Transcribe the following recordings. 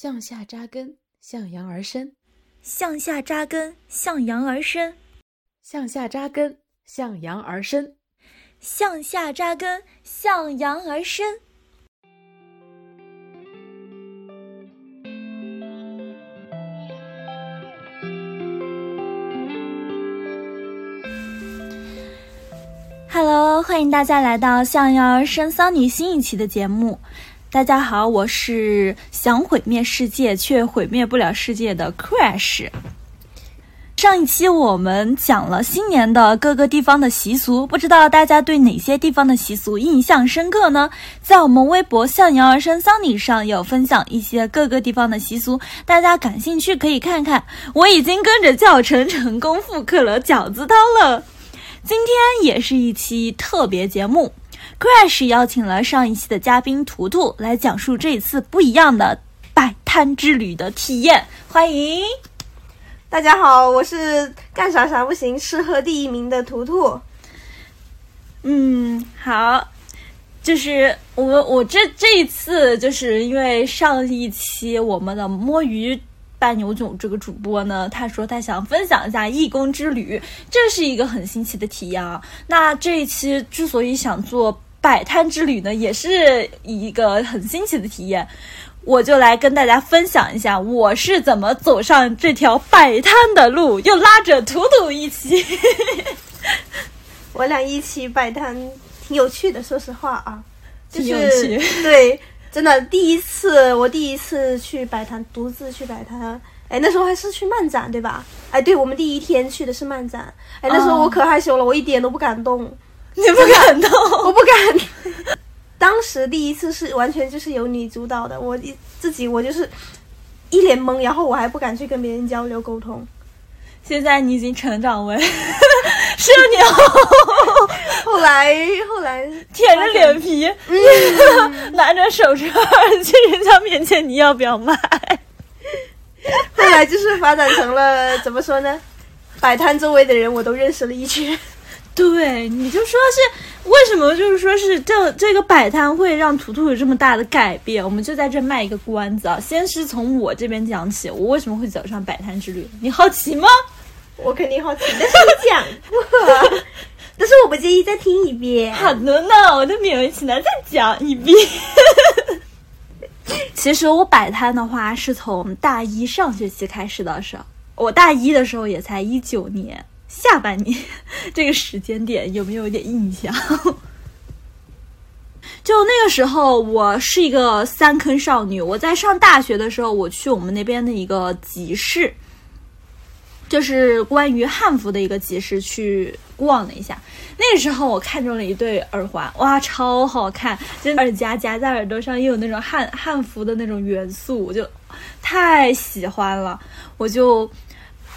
向下扎根，向阳而生；向下扎根，向阳而生；向下扎根，向阳而生；向下扎根，向阳而生。Hello，欢迎大家来到《向阳而生》桑尼新一期的节目。大家好，我是想毁灭世界却毁灭不了世界的 Crash。上一期我们讲了新年的各个地方的习俗，不知道大家对哪些地方的习俗印象深刻呢？在我们微博“向阳而生桑尼”上有分享一些各个地方的习俗，大家感兴趣可以看看。我已经跟着教程成功复刻了饺子汤了。今天也是一期特别节目。Crash 邀请了上一期的嘉宾图图来讲述这次不一样的摆摊之旅的体验，欢迎！大家好，我是干啥啥不行，吃喝第一名的图图。嗯，好，就是我们我这这一次就是因为上一期我们的摸鱼。半牛囧这个主播呢，他说他想分享一下义工之旅，这是一个很新奇的体验啊。那这一期之所以想做摆摊之旅呢，也是一个很新奇的体验，我就来跟大家分享一下我是怎么走上这条摆摊的路，又拉着图图一起，我俩一起摆摊挺有趣的，说实话啊，挺有趣，对。真的，第一次我第一次去摆摊，独自去摆摊。哎，那时候还是去漫展，对吧？哎，对，我们第一天去的是漫展。哎，那时候我可害羞了，我一点都不敢动。你不敢动？我不敢。当时第一次是完全就是由你主导的，我一自己我就是一脸懵，然后我还不敢去跟别人交流沟通。现在你已经成长为 社牛，后来后来舔着脸皮，拿着手串去人家面前，你要不要买？后来就是发展成了怎么说呢？摆摊周围的人我都认识了一圈。对，你就说是为什么？就是说是这这个摆摊会让图图有这么大的改变？我们就在这卖一个关子啊！先是从我这边讲起，我为什么会走上摆摊之旅？你好奇吗？我肯定好奇，但是你 讲过，但是我不介意再听一遍。好的呢，我就勉为其难再讲一遍。其实我摆摊的话是从大一上学期开始的，是我大一的时候也才一九年下半年，这个时间点有没有一点印象？就那个时候，我是一个三坑少女。我在上大学的时候，我去我们那边的一个集市。就是关于汉服的一个集市，去逛了一下。那个时候我看中了一对耳环，哇，超好看！就耳夹夹在耳朵上，又有那种汉汉服的那种元素，我就太喜欢了。我就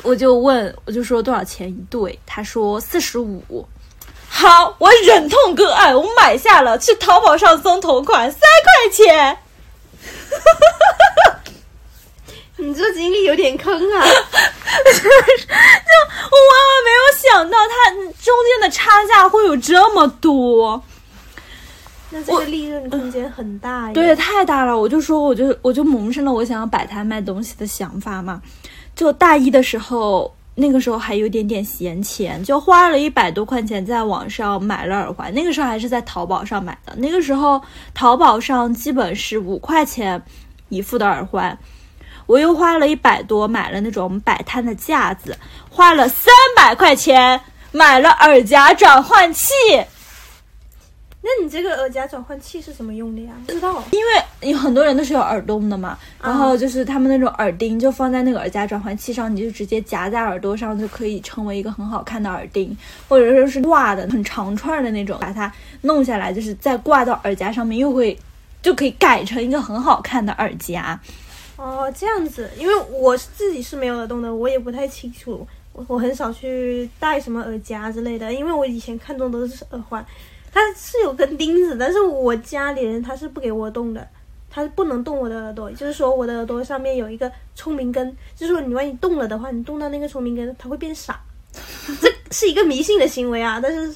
我就问，我就说多少钱一对？他说四十五。好，我忍痛割爱，我买下了。去淘宝上搜同款，三块钱。你这经历有点坑啊！就我万万没有想到，它中间的差价会有这么多。那这个利润空间很大呀！对，太大了。我就说，我就我就萌生了我想要摆摊卖东西的想法嘛。就大一的时候，那个时候还有点点闲钱，就花了一百多块钱在网上买了耳环。那个时候还是在淘宝上买的。那个时候淘宝上基本是五块钱一副的耳环。我又花了一百多买了那种摆摊的架子，花了三百块钱买了耳夹转换器。那你这个耳夹转换器是什么用的呀？不知道。因为有很多人都是有耳洞的嘛，然后就是他们那种耳钉就放在那个耳夹转换器上，你就直接夹在耳朵上，就可以成为一个很好看的耳钉，或者说是挂的很长串的那种，把它弄下来，就是再挂到耳夹上面，又会就可以改成一个很好看的耳夹。哦，这样子，因为我自己是没有耳洞的，我也不太清楚，我我很少去戴什么耳夹之类的，因为我以前看中都是耳环，它是有根钉子，但是我家里人他是不给我动的，他是不能动我的耳朵，就是说我的耳朵上面有一个聪明根，就是说你万一动了的话，你动到那个聪明根，它会变傻，这是一个迷信的行为啊，但是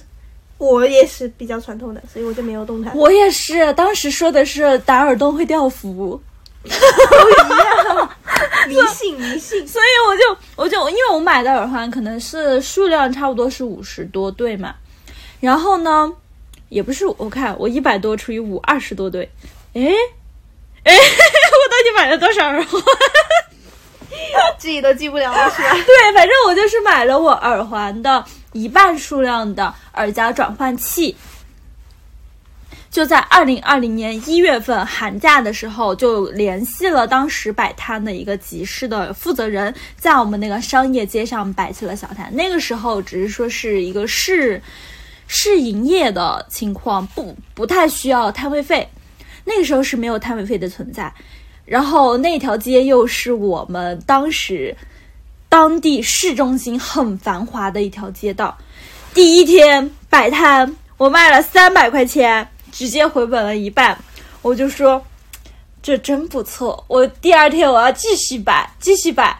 我也是比较传统的，所以我就没有动它。我也是，当时说的是打耳洞会掉福。都一样，信迷信。所以我就我就因为我买的耳环可能是数量差不多是五十多对嘛，然后呢，也不是我看我一百多除以五二十多对，哎哎，我到底买了多少耳环？自己都记不了了是吧？对，反正我就是买了我耳环的一半数量的耳夹转换器。就在二零二零年一月份寒假的时候，就联系了当时摆摊的一个集市的负责人，在我们那个商业街上摆起了小摊。那个时候只是说是一个试试营业的情况，不不太需要摊位费。那个时候是没有摊位费的存在。然后那条街又是我们当时当地市中心很繁华的一条街道。第一天摆摊，我卖了三百块钱。直接回本了一半，我就说这真不错。我第二天我要继续摆，继续摆。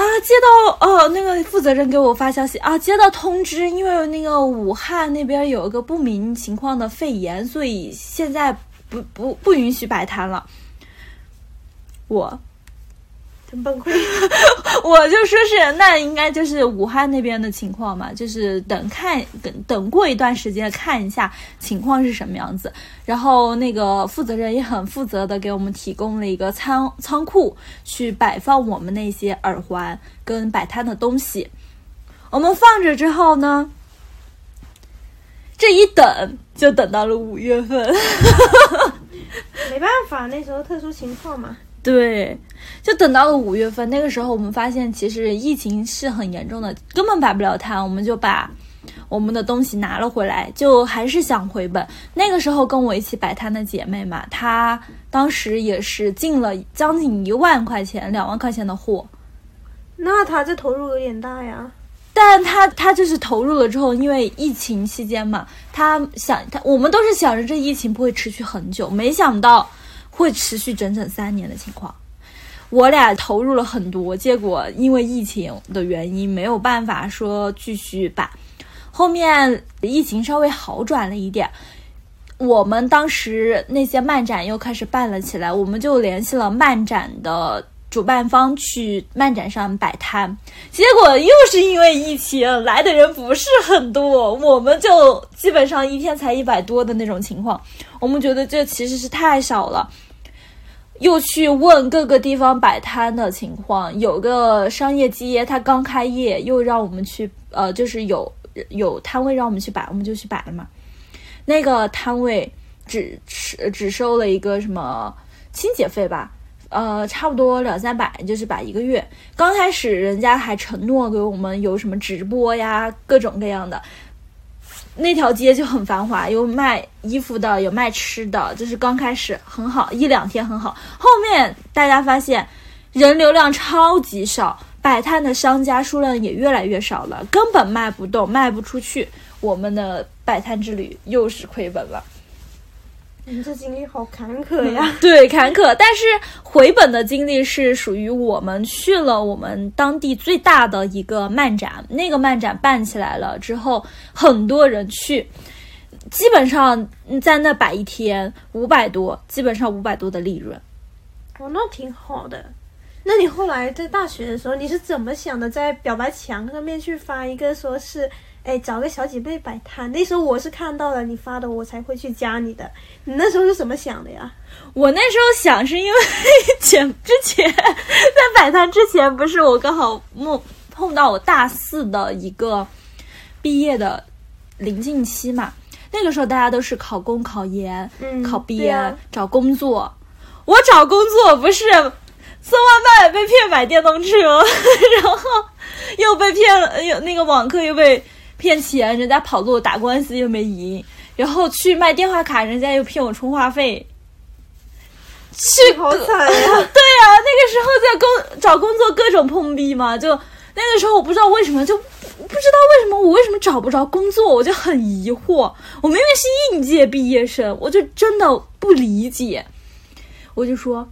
啊，接到呃，那个负责人给我发消息啊，接到通知，因为那个武汉那边有一个不明情况的肺炎，所以现在不不不允许摆摊了。我。真崩溃，我就说是那应该就是武汉那边的情况嘛，就是等看等等过一段时间看一下情况是什么样子。然后那个负责人也很负责的给我们提供了一个仓仓库去摆放我们那些耳环跟摆摊的东西。我们放着之后呢，这一等就等到了五月份，没办法，那时候特殊情况嘛。对，就等到了五月份，那个时候我们发现其实疫情是很严重的，根本摆不了摊，我们就把我们的东西拿了回来，就还是想回本。那个时候跟我一起摆摊的姐妹嘛，她当时也是进了将近一万块钱、两万块钱的货，那她这投入有点大呀。但她她就是投入了之后，因为疫情期间嘛，她想她我们都是想着这疫情不会持续很久，没想到。会持续整整三年的情况，我俩投入了很多，结果因为疫情的原因没有办法说继续办。后面疫情稍微好转了一点，我们当时那些漫展又开始办了起来，我们就联系了漫展的主办方去漫展上摆摊，结果又是因为疫情来的人不是很多，我们就基本上一天才一百多的那种情况，我们觉得这其实是太少了。又去问各个地方摆摊的情况，有个商业街，它刚开业，又让我们去，呃，就是有有摊位让我们去摆，我们就去摆了嘛。那个摊位只只只收了一个什么清洁费吧，呃，差不多两三百，就是摆一个月。刚开始人家还承诺给我们有什么直播呀，各种各样的。那条街就很繁华，有卖衣服的，有卖吃的，就是刚开始很好，一两天很好。后面大家发现人流量超级少，摆摊的商家数量也越来越少了，根本卖不动，卖不出去。我们的摆摊之旅又是亏本了。你这经历好坎坷呀！对，坎坷。但是回本的经历是属于我们去了我们当地最大的一个漫展，那个漫展办起来了之后，很多人去，基本上在那摆一天五百多，基本上五百多的利润。哦，那挺好的。那你后来在大学的时候，你是怎么想的？在表白墙上面去发一个说是？哎，找个小姐妹摆摊。那时候我是看到了你发的，我才会去加你的。你那时候是怎么想的呀？我那时候想是因为前之前在摆摊之前，不是我刚好碰碰到我大四的一个毕业的临近期嘛。那个时候大家都是考公、考研、考编、找工作。我找工作不是送外卖被骗买电动车，然后又被骗了，又那个网课又被。骗钱，人家跑路打官司又没赢，然后去卖电话卡，人家又骗我充话费。去好惨呀！对呀，那个时候在工找工作各种碰壁嘛，就那个时候我不知道为什么，就不知道为什么我为什么找不着工作，我就很疑惑。我明明是应届毕业生，我就真的不理解。我就说，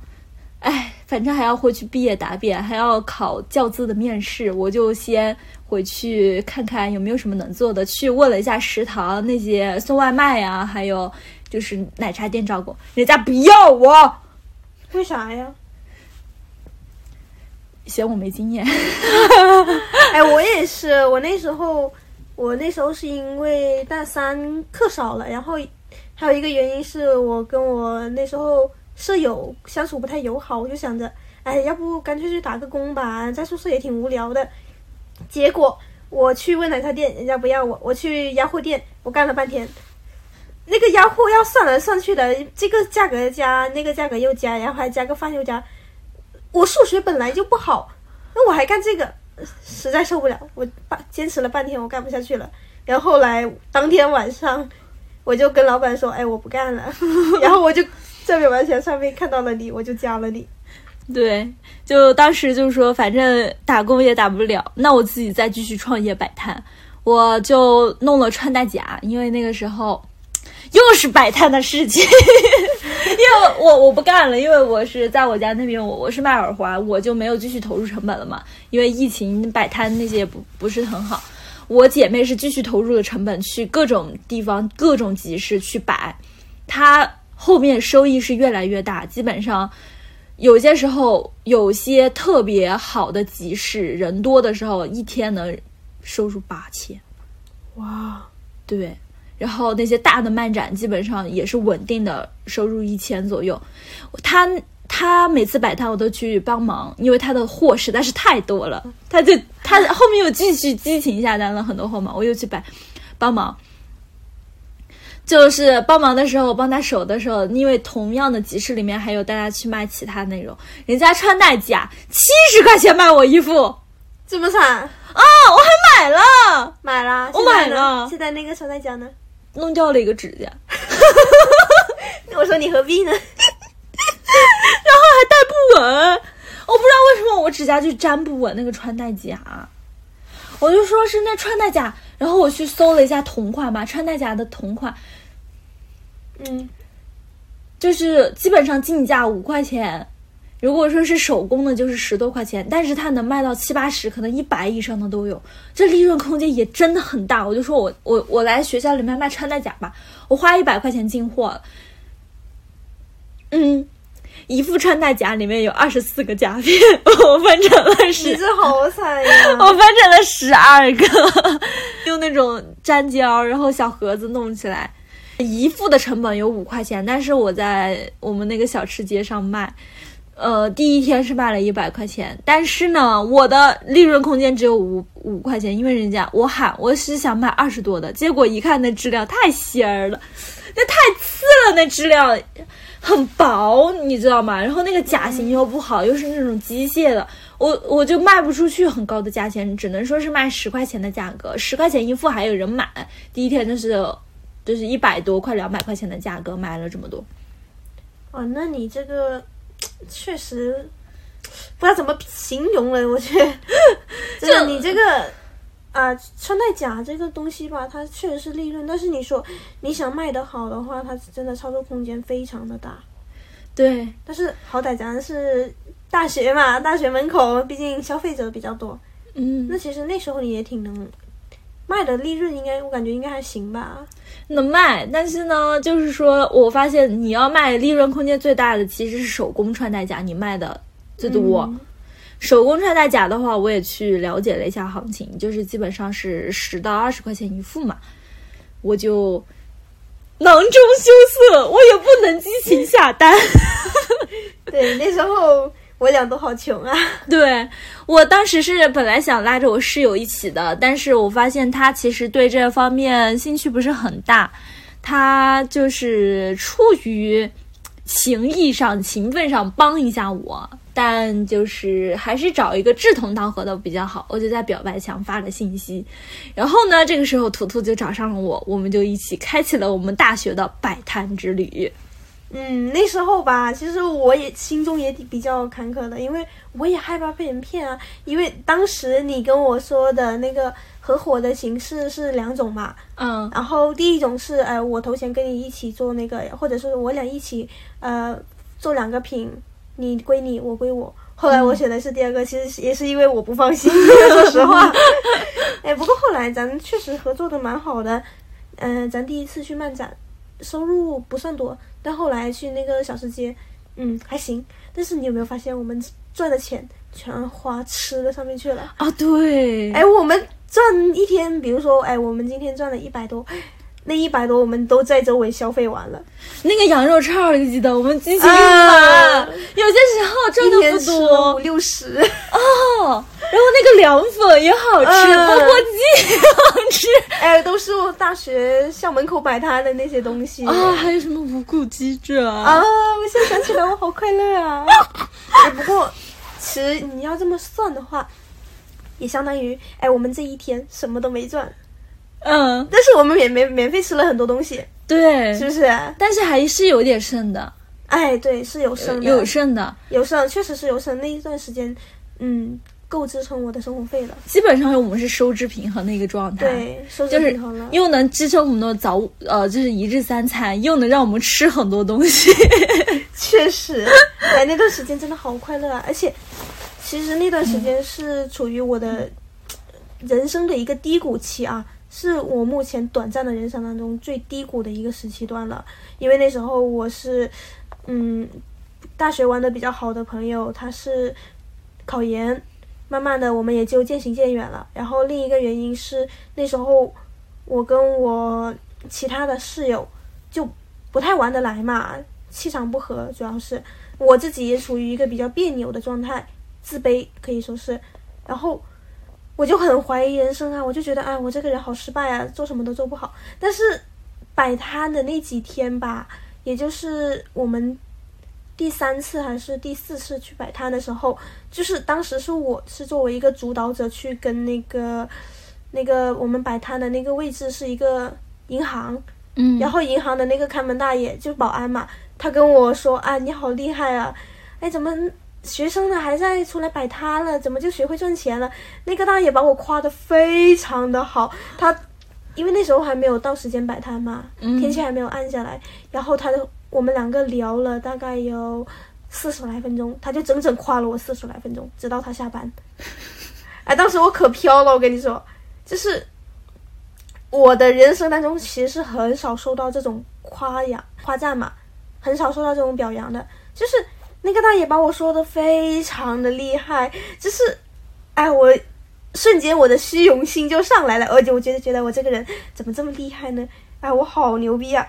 哎，反正还要回去毕业答辩，还要考教资的面试，我就先。回去看看有没有什么能做的，去问了一下食堂那些送外卖呀，还有就是奶茶店招工，人家不要我，为啥呀？嫌我没经验。哎，我也是，我那时候，我那时候是因为大三课少了，然后还有一个原因是我跟我那时候舍友相处不太友好，我就想着，哎，要不干脆去打个工吧，在宿舍也挺无聊的。结果我去问奶茶店，人家不要我；我去鸭货店，我干了半天，那个鸭货要算来算去的，这个价格加那个价格又加，然后还加个饭又加。我数学本来就不好，那我还干这个，实在受不了。我半坚持了半天，我干不下去了。然后后来当天晚上，我就跟老板说：“哎，我不干了。”然后我就在表白墙上面看到了你，我就加了你。对，就当时就说，反正打工也打不了，那我自己再继续创业摆摊。我就弄了穿戴甲，因为那个时候又是摆摊的事情，因为我我不干了，因为我是在我家那边，我我是卖耳环，我就没有继续投入成本了嘛。因为疫情摆摊那些不不是很好，我姐妹是继续投入的成本去各种地方、各种集市去摆，她后面收益是越来越大，基本上。有些时候，有些特别好的集市，人多的时候，一天能收入八千。哇，对。然后那些大的漫展，基本上也是稳定的收入一千左右。他他每次摆摊，我都去帮忙，因为他的货实在是太多了。他就他后面又继续激情下单了很多货嘛，我又去摆帮忙。就是帮忙的时候，帮他守的时候，因为同样的集市里面还有大家去卖其他内容，人家穿戴甲七十块钱卖我一副，这么惨啊！我还买了，买了，我买了。现在那个穿戴甲呢？弄掉了一个指甲。我说你何必呢？然后还戴不稳，我不知道为什么我指甲就粘不稳那个穿戴甲，我就说是那穿戴甲，然后我去搜了一下同款吧，穿戴甲的同款。嗯，就是基本上进价五块钱，如果说是手工的，就是十多块钱，但是它能卖到七八十，可能一百以上的都有，这利润空间也真的很大。我就说我我我来学校里面卖穿戴甲吧，我花一百块钱进货，嗯，一副穿戴甲里面有二十四个甲片，我分成了十，你这好惨呀！我分 成了十二个，用那种粘胶，然后小盒子弄起来。一副的成本有五块钱，但是我在我们那个小吃街上卖，呃，第一天是卖了一百块钱，但是呢，我的利润空间只有五五块钱，因为人家我喊我是想卖二十多的，结果一看那质量太仙儿了，那太次了，那质量很薄，你知道吗？然后那个甲型又不好，又是那种机械的，我我就卖不出去很高的价钱，只能说是卖十块钱的价格，十块钱一副还有人买，第一天就是。就是一百多快两百块钱的价格买了这么多，哦，那你这个确实不知道怎么形容了。我觉得，就你这个啊，穿戴甲这个东西吧，它确实是利润，但是你说你想卖得好的话，它真的操作空间非常的大。对，但是好歹咱是大学嘛，大学门口，毕竟消费者比较多。嗯，那其实那时候你也挺能卖的，利润应该我感觉应该还行吧。能卖，但是呢，就是说我发现你要卖利润空间最大的其实是手工穿戴甲，你卖的最多。手工穿戴甲的话，我也去了解了一下行情，就是基本上是十到二十块钱一副嘛，我就囊中羞涩，我也不能激情下单。对，那时候。我俩都好穷啊！对我当时是本来想拉着我室友一起的，但是我发现他其实对这方面兴趣不是很大，他就是出于情义上、情分上帮一下我，但就是还是找一个志同道合的比较好。我就在表白墙发了信息，然后呢，这个时候图图就找上了我，我们就一起开启了我们大学的摆摊之旅。嗯，那时候吧，其实我也心中也比较坎坷的，因为我也害怕被人骗啊。因为当时你跟我说的那个合伙的形式是两种嘛，嗯，然后第一种是，呃，我投钱跟你一起做那个，或者是我俩一起，呃，做两个品，你归你，我归我。后来我选的是第二个，其实也是因为我不放心，说实话。哎，不过后来咱确实合作的蛮好的，嗯，咱第一次去漫展，收入不算多。但后来去那个小吃街，嗯，还行。但是你有没有发现，我们赚的钱全花吃的上面去了？啊，对，哎，我们赚一天，比如说，哎，我们今天赚了一百多，那一百多我们都在周围消费完了。那个羊肉串儿，你记得我们激情满啊满，有些时候赚的不一天吃了五六十，哦。然后那个凉粉也好吃，嗯钵钵鸡也好吃 哎，都是我大学校门口摆摊的那些东西啊，还有什么无骨鸡爪啊！我现在想起来，我好快乐啊！哎不过，其实你要这么算的话，也相当于，哎，我们这一天什么都没赚，嗯，但是我们免免免费吃了很多东西，对是，不是？但是还是有点剩的，哎，对，是有剩的，有剩的，有剩，确实是有剩。那一段时间，嗯，够支撑我的生活费了。基本上我们是收支平衡的一个状态。。对，收支平衡了。又能支撑我们的早午呃，就是一日三餐，又能让我们吃很多东西。确实，哎，那段时间真的好快乐啊！而且，其实那段时间是处于我的人生的一个低谷期啊，是我目前短暂的人生当中最低谷的一个时期段了。因为那时候我是，嗯，大学玩的比较好的朋友，他是考研，慢慢的我们也就渐行渐远了。然后另一个原因是那时候我跟我其他的室友就不太玩得来嘛，气场不合，主要是我自己也处于一个比较别扭的状态，自卑可以说是，然后我就很怀疑人生啊，我就觉得啊，我这个人好失败啊，做什么都做不好。但是摆摊的那几天吧，也就是我们第三次还是第四次去摆摊的时候，就是当时是我是作为一个主导者去跟那个那个我们摆摊的那个位置是一个银行，嗯然后银行的那个看门大爷就保安嘛，他跟我说啊，你好厉害啊，哎，怎么学生呢还在出来摆摊了？怎么就学会赚钱了？那个大爷把我夸的非常的好，他因为那时候还没有到时间摆摊嘛，嗯天气还没有暗下来，然后他就我们两个聊了大概有四十来分钟，他就整整夸了我四十来分钟，直到他下班。哎，当时我可飘了，我跟你说，就是我的人生当中其实是很少受到这种夸奖、夸赞嘛，很少受到这种表扬的。就是那个大爷把我说的非常的厉害，就是，哎，我瞬间我的虚荣心就上来了，而且我觉得觉得我这个人怎么这么厉害呢？哎，我好牛逼啊！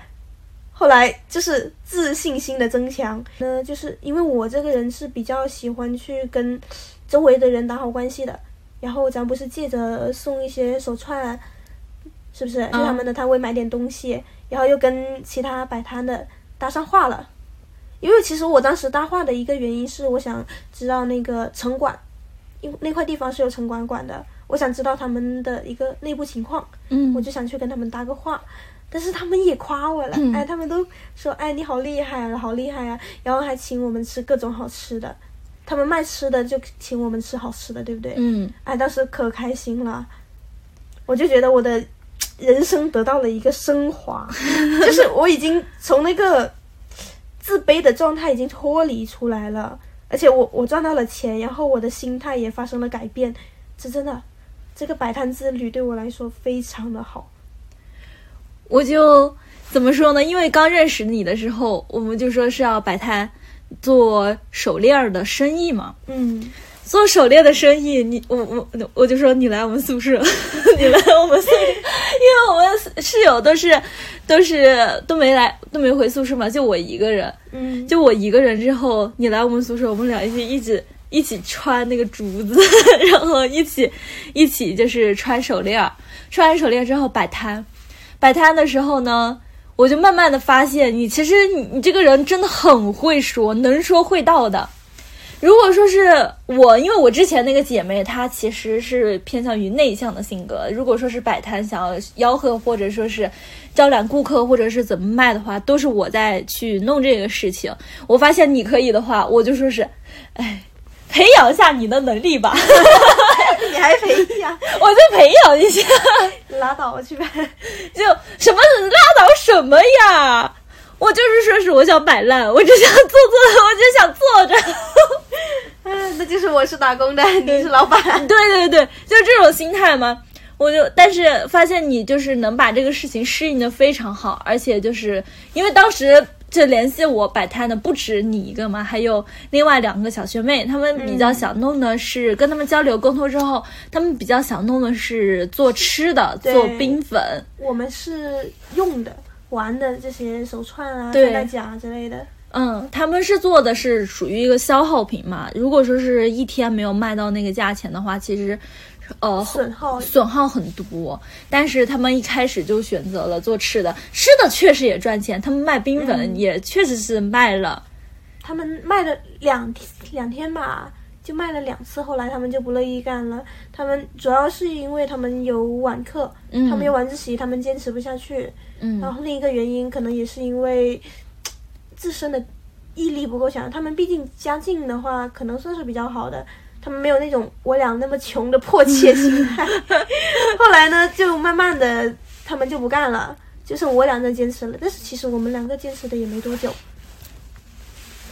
后来就是自信心的增强呢，就是因为我这个人是比较喜欢去跟周围的人打好关系的，然后咱不是借着送一些手串，是不是去他们的摊位买点东西，然后又跟其他摆摊的搭上话了。因为其实我当时搭话的一个原因是，我想知道那个城管，因为那块地方是有城管管的，我想知道他们的一个内部情况。嗯。我就想去跟他们搭个话，但是他们也夸我了，嗯。哎，他们都说，哎，你好厉害啊，好厉害啊，然后还请我们吃各种好吃的，他们卖吃的就请我们吃好吃的，对不对？嗯。哎，当时可开心了，我就觉得我的人生得到了一个升华，就是我已经从那个自卑的状态已经脱离出来了，而且我我赚到了钱，然后我的心态也发生了改变，这真的，这个摆摊之旅对我来说非常的好。我就怎么说呢？因为刚认识你的时候，我们就说是要摆摊做手链的生意嘛。嗯，做手链的生意，你我我我就说你来我们宿舍，你来我们宿舍，因为我们室友都是都是都没来都没回宿舍嘛，就我一个人，嗯，就我一个人之后，你来我们宿舍，我们俩一起一起一起穿那个竹子，然后一起一起就是穿手链儿，穿完手链之后摆摊，摆摊的时候呢。我就慢慢的发现，你其实你你这个人真的很会说，能说会道的。如果说是我，因为我之前那个姐妹，她其实是偏向于内向的性格。如果说是摆摊想要吆喝，或者说是招揽顾客，或者是怎么卖的话，都是我在去弄这个事情。我发现你可以的话，我就说是，哎，培养一下你的能力吧，你还培养，我就培养一下，拉倒去吧。就什么拉倒什么呀。我就是说是我想摆烂，我只想做做，我就想坐着。嗯，那就是我是打工的，你是老板。对对对，就这种心态嘛。我就，但是发现你就是能把这个事情适应的非常好，而且就是因为当时就联系我摆摊的不止你一个嘛，还有另外两个小学妹，她们比较想弄的是、跟他们交流沟通之后，她们比较想弄的是做吃的，做冰粉。我们是用的、玩的这些手串啊、对三带甲之类的。嗯，他们是做的是属于一个消耗品嘛。如果说是一天没有卖到那个价钱的话，其实，呃，损耗损耗很多。但是他们一开始就选择了做吃的，吃的确实也赚钱。他们卖冰粉嗯也确实是卖了。他们卖了两天两天吧，就卖了两次，后来他们就不乐意干了。他们主要是因为他们有晚课，嗯，他们有晚自习，他们坚持不下去。嗯然后另一个原因可能也是因为自身的毅力不够强。他们毕竟家境的话，可能算是比较好的，他们没有那种我俩那么穷的迫切心态。后来呢，就慢慢的他们就不干了，就剩我俩在坚持了。但是其实我们两个坚持的也没多久。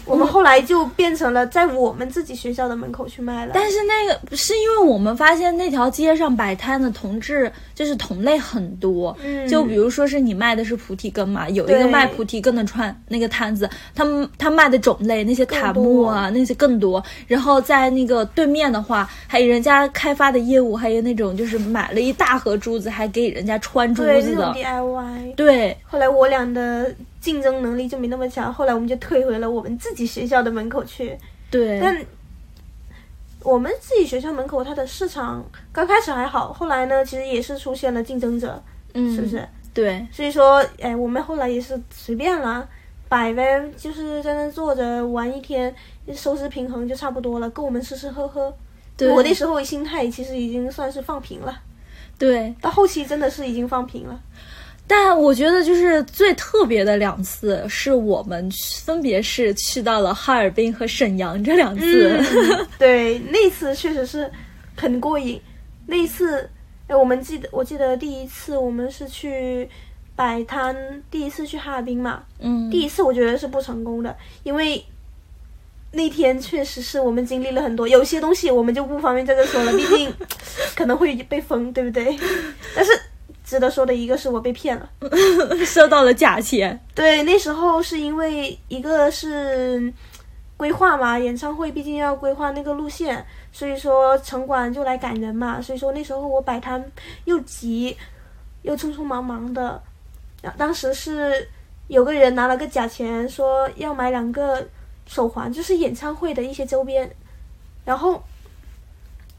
我们后来就变成了在我们自己学校的门口去卖了，但是那个是因为我们发现那条街上摆摊的同志就是同类很多，嗯。就比如说是你卖的是菩提根嘛，有一个卖菩提根的串那个摊子，他们他卖的种类那些塔木啊那些更多，然后在那个对面的话，还有人家开发的业务，还有那种就是买了一大盒珠子，还给人家穿珠子的，DIY。对。后来我俩的竞争能力就没那么强，后来我们就退回了我们自己学校的门口去。对，但我们自己学校门口它的市场刚开始还好，后来呢，其实也是出现了竞争者，嗯，是不是？对，所以说，哎，我们后来也是随便啦，摆呗，就是在那坐着玩一天，收支平衡就差不多了，够我们吃吃喝喝。对我那时候心态其实已经算是放平了，对，到后期真的是已经放平了。但我觉得就是最特别的两次，是我们分别是去到了哈尔滨和沈阳这两次。嗯，对，那次确实是很过瘾。那一次，哎，我们记得，我记得第一次我们是去摆摊，第一次去哈尔滨嘛。嗯，第一次我觉得是不成功的，因为那天确实是我们经历了很多，有些东西我们就不方便在这说了，毕竟可能会被封，对不对？但是值得说的一个是我被骗了。收到了假钱。对，那时候是因为一个是规划嘛，演唱会毕竟要规划那个路线，所以说城管就来赶人嘛，所以说那时候我摆摊又急又匆匆忙忙的，然后当时是有个人拿了个假钱，说要买两个手环，就是演唱会的一些周边，然后。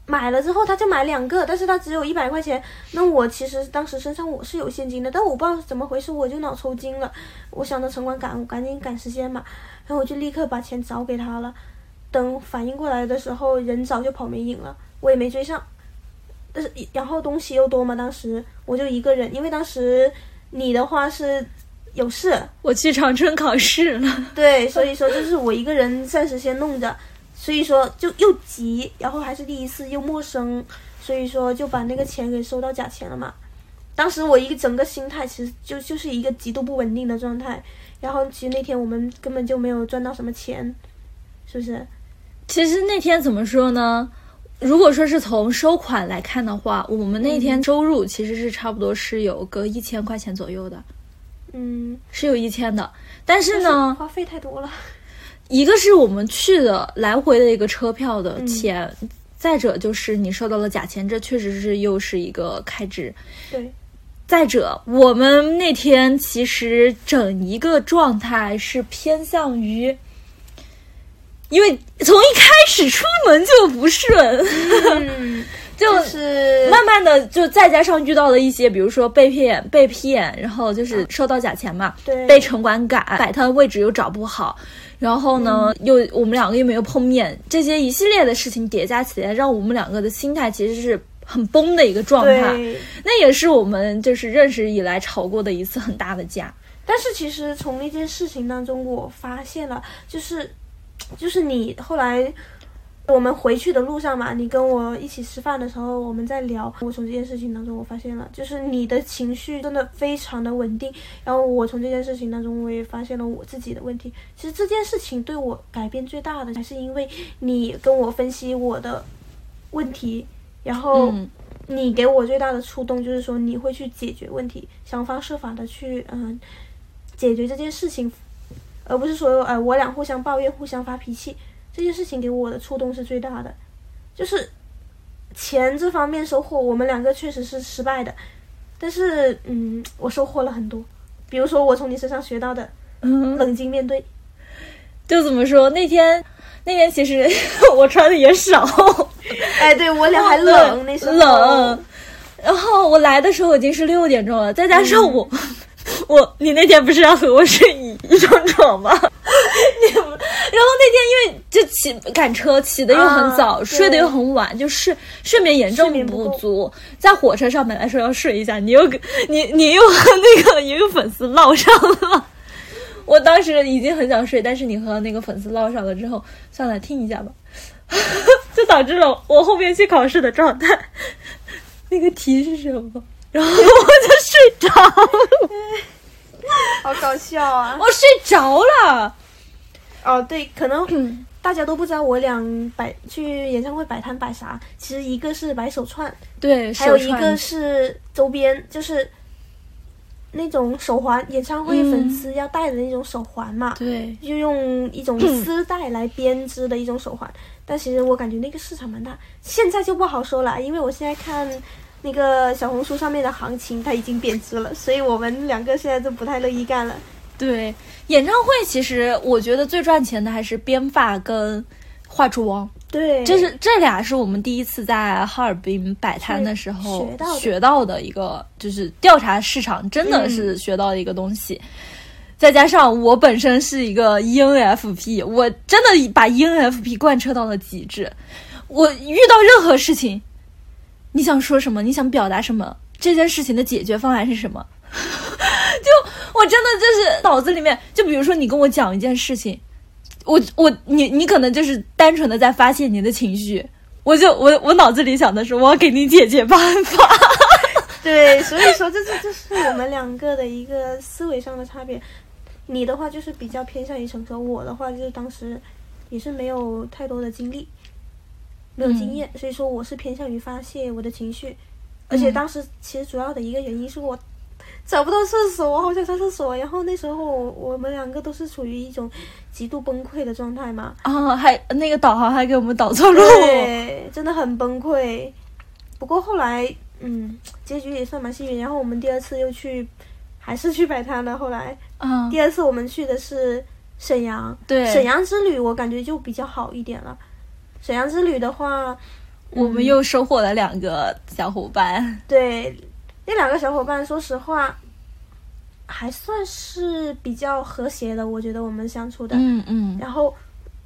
买了之后，他就买两个，但是他只有一百块钱。那我其实当时身上我是有现金的，但我不知道怎么回事，我就脑抽筋了。我想着城管赶，我赶紧赶时间嘛，然后我就立刻把钱找给他了。等反应过来的时候，人早就跑没影了，我也没追上。但是然后东西又多嘛，当时我就一个人，因为当时你的话是有事，我去长春考试了。对，所以说就是我一个人暂时先弄着，所以说就又急，然后还是第一次又陌生，所以说就把那个钱给收到假钱了嘛。当时我一个整个心态其实就就是一个极度不稳定的状态，然后其实那天我们根本就没有赚到什么钱，是不是？其实那天怎么说呢？如果说是从收款来看的话，我们那天收入其实是差不多是有个一千块钱左右的，嗯，是有一千的。但是呢，花费太多了。一个是我们去的来回的一个车票的钱，再者就是你收到了假钱，这确实是又是一个开支。对，再者，我们那天其实整一个状态是偏向于，因为从一开始出门就不顺，嗯，就 就是慢慢的就再加上遇到了一些，比如说被骗、被骗，然后就是收到假钱嘛，对。被城管赶，摆摊位置又找不好，然后呢，又我们两个又没有碰面，这些一系列的事情叠加起来，让我们两个的心态其实是很崩的一个状态。那也是我们就是认识以来吵过的一次很大的架。但是其实从那件事情当中，我发现了，就是，就是你后来我们回去的路上嘛，你跟我一起吃饭的时候，我们在聊。我从这件事情当中，我发现了，就是你的情绪真的非常的稳定。然后我从这件事情当中，我也发现了我自己的问题。其实这件事情对我改变最大的，还是因为你跟我分析我的问题，然后。嗯你给我最大的触动就是说，你会去解决问题，想方设法的去嗯、解决这件事情，而不是说呃我俩互相抱怨、互相发脾气。这件事情给我的触动是最大的，就是钱这方面收获，我们两个确实是失败的，但是嗯，我收获了很多，比如说我从你身上学到的嗯，冷静面对。就怎么说那天。那天其实 我穿的也少，哎，对我俩还冷，那时候冷。然后我来的时候已经是六点钟了，再加上我，我你那天不是要和我睡一一张床吗？你然后那天因为就起赶车起的又很早，啊睡得又很晚，就睡睡眠严重不足。在火车上本来说要睡一下，你又跟你你又和那个一个粉丝唠上了。我当时已经很想睡，但是你和那个粉丝唠上了之后，算了，听一下吧，就导致了我后面去考试的状态。那个题是什么？然后我就睡着了，好搞笑啊！我睡着了。哦，对，可能 大家都不知道我俩摆去演唱会摆摊摆啥，其实一个是摆手串，对，还有一个是周边，就是那种手环，演唱会粉丝要戴的那种手环嘛，对，就用一种 丝带来编织的一种手环。但其实我感觉那个市场蛮大，现在就不好说了，因为我现在看那个小红书上面的行情，它已经贬值了，所以我们两个现在都不太乐意干了。对，演唱会其实我觉得最赚钱的还是编发跟化妆，对，这是这俩是我们第一次在哈尔滨摆摊的时候学到的学到的一个，就是调查市场，真的是学到的一个东西。再加上我本身是一个 ENFP，我真的把 ENFP 贯彻到了极致。我遇到任何事情，你想说什么，你想表达什么，这件事情的解决方案是什么？就我真的就是脑子里面，就比如说你跟我讲一件事情，我我你你可能就是单纯的在发泄你的情绪，我就我我脑子里想的是我要给你解决办法。对，所以说这是这是我们两个的一个思维上的差别。你的话就是比较偏向于成熟，我的话就是当时也是没有太多的经历，没有经验，所以说我是偏向于发泄我的情绪。而且当时其实主要的一个原因是我找不到厕所，我好想上厕所。然后那时候我我们两个都是处于一种极度崩溃的状态嘛，啊，还那个导航还给我们导错路。对，真的很崩溃。不过后来，嗯，结局也算蛮幸运。然后我们第二次又去，还是去摆摊了。后来嗯，第二次我们去的是沈阳，对沈阳之旅我感觉就比较好一点了。沈阳之旅的话，我们又收获了两个小伙伴。对那两个小伙伴，说实话，还算是比较和谐的。我觉得我们相处的，嗯嗯，然后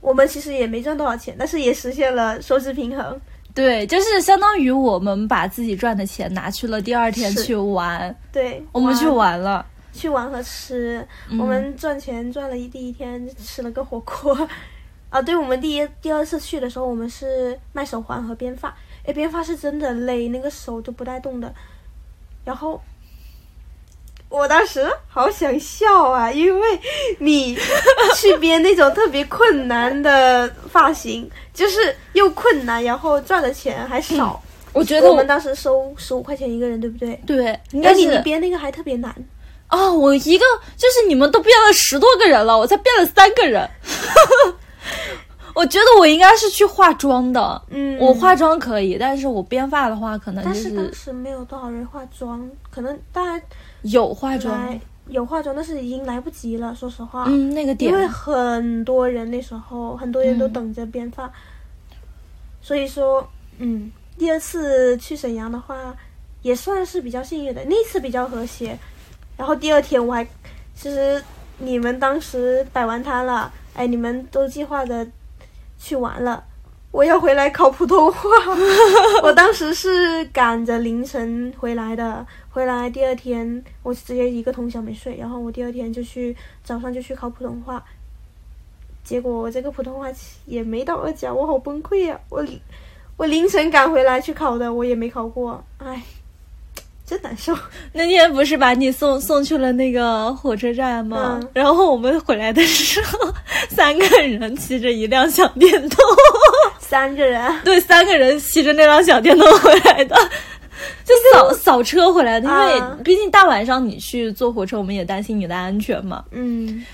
我们其实也没赚多少钱，但是也实现了收支平衡。对，就是相当于我们把自己赚的钱拿去了第二天去玩，对，我们去玩了。去玩和吃，嗯我们赚钱赚了一第一天吃了个火锅，啊，对，我们第一第二次去的时候，我们是卖手环和编发，哎，编发是真的累，那个手就不带动的，然后。我当时好想笑啊，因为你去编那种特别困难的发型，就是又困难，然后赚的钱还少。我觉得我们当时收十五块钱一个人，对不对？对，但是你编那个还特别难。哦，我一个就是你们都变了十多个人了，我才变了三个人。我觉得我应该是去化妆的，嗯，我化妆可以，但是我编发的话，可能但就是当时没有多少人化妆，可能大家有化妆，有化妆，但是已经来不及了。说实话，嗯，那个点。因为很多人那时候很多人都等着编发，所以说，嗯，第二次去沈阳的话，也算是比较幸运的，那次比较和谐。然后第二天我还，其实你们当时摆完摊了，哎，你们都计划着去玩了。我要回来考普通话，我当时是赶着凌晨回来的。回来第二天，我直接一个通宵没睡，然后我第二天就去早上就去考普通话。结果我这个普通话也没到二甲，我好崩溃呀、我我凌晨赶回来去考的，我也没考过，唉，真难受。那天不是把你送送去了那个火车站吗？嗯然后我们回来的时候，三个人骑着一辆小电动，三个人，对，三个人骑着那辆小电动回来的，就扫扫车回来的。因为啊毕竟大晚上你去坐火车，我们也担心你的安全嘛。嗯，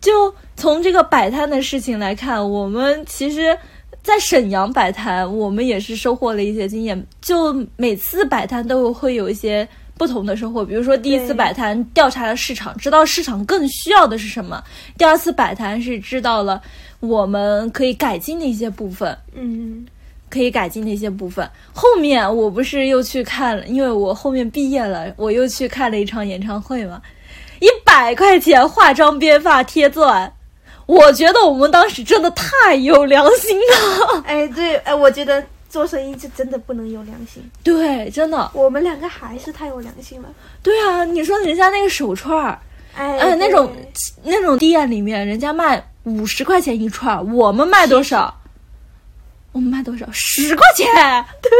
就从这个摆摊的事情来看，我们其实，在沈阳摆摊，我们也是收获了一些经验。就每次摆摊都会有一些不同的收获，比如说第一次摆摊调查了市场，知道市场更需要的是什么；第二次摆摊是知道了我们可以改进的一些部分。嗯，可以改进的一些部分。后面我不是又去看了，因为我后面毕业了，我又去看了一场演唱会嘛，一百块钱化妆、编发、贴钻，我觉得我们当时真的太有良心了。哎，对，哎，我觉得做生意就真的不能有良心。对，真的，我们两个还是太有良心了。对啊，你说人家那个手串儿，哎，呃，那种那种店里面，人家卖五十块钱一串儿，我们卖多少？我们卖多少？十块钱。对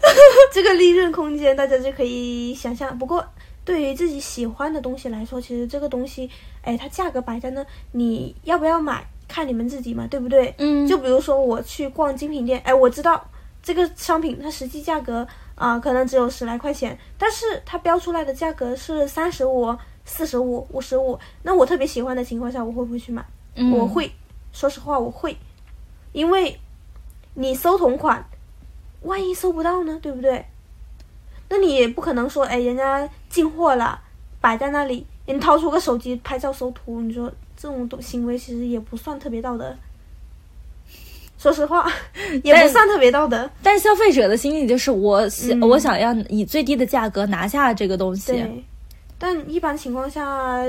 这个利润空间，大家就可以想象。不过，对于自己喜欢的东西来说，其实这个东西，哎，它价格摆在那，你要不要买，看你们自己嘛，对不对？嗯，就比如说我去逛精品店，哎，我知道这个商品它实际价格啊、可能只有十来块钱，但是它标出来的价格是三十五、四十五、五十五。那我特别喜欢的情况下，我会不会去买？嗯我会，说实话，我会，因为你搜同款，万一搜不到呢，对不对？那你也不可能说，哎，人家进货了，摆在那里，你掏出个手机拍照搜图，你说这种东行为其实也不算特别道德。说实话，也不算特别道德。但是消费者的心理就是我想、嗯我想要以最低的价格拿下这个东西。对，但一般情况下，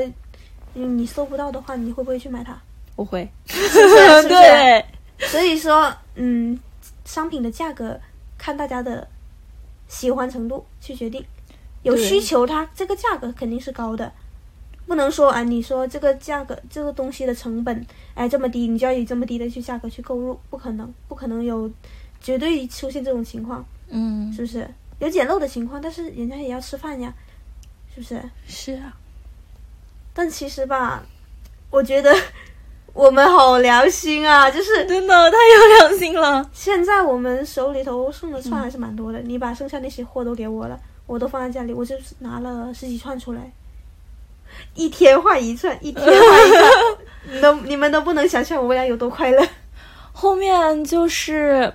嗯你搜不到的话，你会不会去买它？我会，是是？是 对，所以说，嗯，商品的价格看大家的喜欢程度去决定。有需求它，这个价格肯定是高的，不能说啊，你说这个价格这个东西的成本哎这么低，你就要以这么低的去价格去购入，不可能，不可能有绝对出现这种情况，嗯，是不是？有捡漏的情况，但是人家也要吃饭呀，是不是？是啊，但其实吧，我觉得 我们好良心啊，就是真的太有良心了。现在我们手里头剩的串还是蛮多的，你把剩下那些货都给我了，我都放在家里，我就拿了十几串出来，一天换一串，一天换一串，你都你们都不能想象我未来有多快乐。后面就是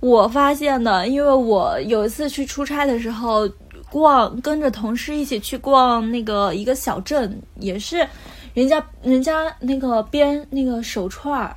我发现的，因为我有一次去出差的时候，逛跟着同事一起去逛那个一个小镇，也是人家人家那个编那个手串儿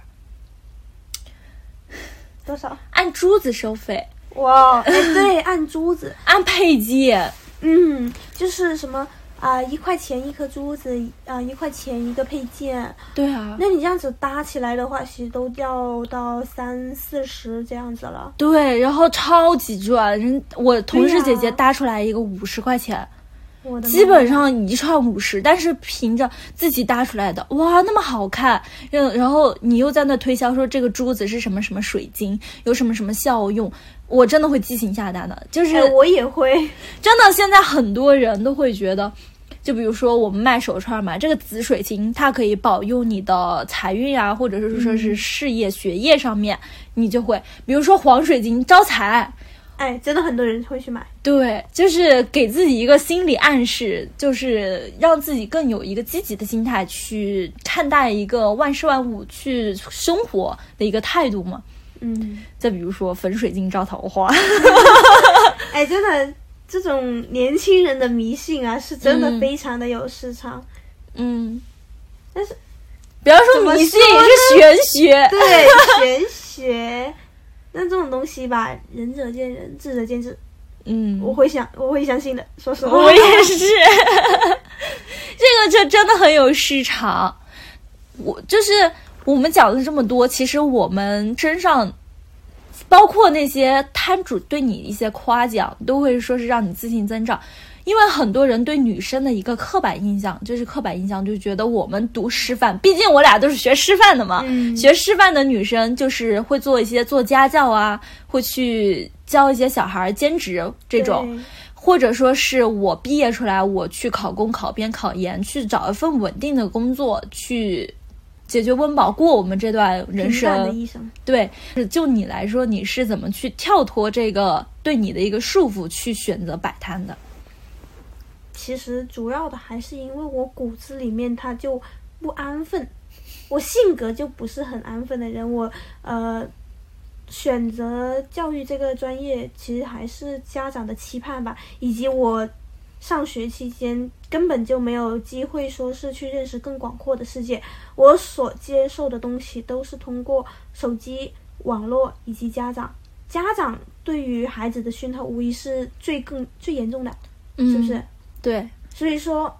多少？按珠子收费，哇，哎，对，按珠子，按配件。嗯，就是什么啊、一块钱一颗珠子啊、一块钱一个配件。对啊，那你这样子搭起来的话，其实都要到三四十这样子了。对，然后超级赚，人我同事姐姐搭出来一个五十块钱，基本上一串五十，但是凭着自己搭出来的，哇，那么好看，然然后你又在那推销说这个珠子是什么什么水晶，有什么什么效用，我真的会激情下单的，就是、哎，我也会。真的现在很多人都会觉得。就比如说我们卖手串嘛，这个紫水晶它可以保佑你的财运啊，或者是说是事业、学业上面，你就会，比如说黄水晶招财，哎，真的很多人会去买。对，就是给自己一个心理暗示，就是让自己更有一个积极的心态去看待一个万事万物、去生活的一个态度嘛。嗯，再比如说粉水晶招桃花，哎，真的，这种年轻人的迷信啊，是真的嗯非常的有市场。嗯，但是不要说迷信，是玄学。对玄学，那这种东西吧，仁者见仁，智者见智。嗯，我会相，我会相信的。说实话，我也是，这个就真的很有市场。我就是我们讲了这么多，其实我们身上，包括那些摊主对你一些夸奖，都会说是让你自信增长。因为很多人对女生的一个刻板印象，就是刻板印象，就觉得我们读师范，毕竟我俩都是学师范的嘛，嗯学师范的女生就是会做一些做家教啊，会去教一些小孩儿兼职这种。或者说是我毕业出来，我去考公、考编、考研，去找一份稳定的工作，去解决温饱，过我们这段人生。对，就你来说，你是怎么去跳脱这个对你的一个束缚，去选择摆摊的？其实主要的还是因为我骨子里面他就不安分。我性格就不是很安分的人，我呃选择教育这个专业，其实还是家长的期盼吧，以及我上学期间根本就没有机会说是去认识更广阔的世界，我所接受的东西都是通过手机、网络以及家长，家长对于孩子的熏陶无疑是最更最严重的，是不是？对，所以说，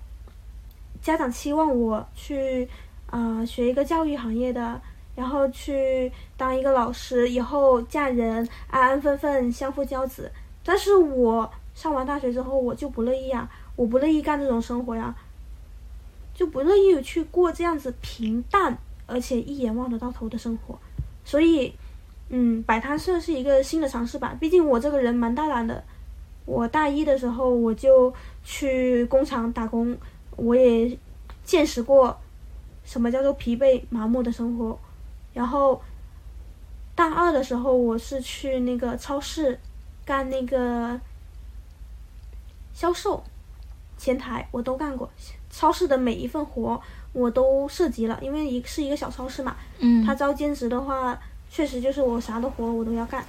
家长期望我去啊、学一个教育行业的，然后去当一个老师，以后嫁人，安安分分，相夫教子。但是我上完大学之后，我就不乐意啊，我不乐意干这种生活呀，就不乐意去过这样子平淡而且一眼望得到头的生活。所以，嗯，摆摊算是一个新的尝试吧。毕竟我这个人蛮大胆的，我大一的时候我就去工厂打工，我也见识过什么叫做疲惫麻木的生活。然后大二的时候，我是去那个超市干那个销售、前台，我都干过。超市的每一份活我都涉及了，因为一是一个小超市嘛，嗯，他招兼职的话，确实就是我啥的活我都要干。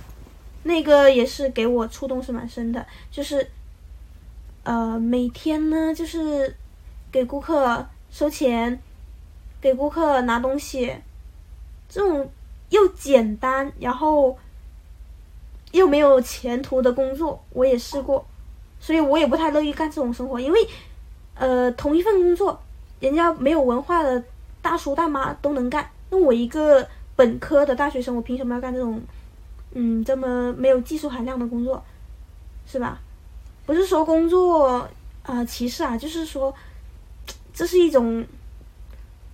那个也是给我触动是蛮深的，就是，呃，每天呢就是给顾客收钱，给顾客拿东西，这种又简单，然后又没有前途的工作，我也试过，所以我也不太乐意干这种生活，因为，呃，同一份工作，人家没有文化的大叔大妈都能干，那我一个本科的大学生，我凭什么要干这种，嗯，这么没有技术含量的工作，是吧？不是说工作啊、呃歧视啊，就是说，这是一种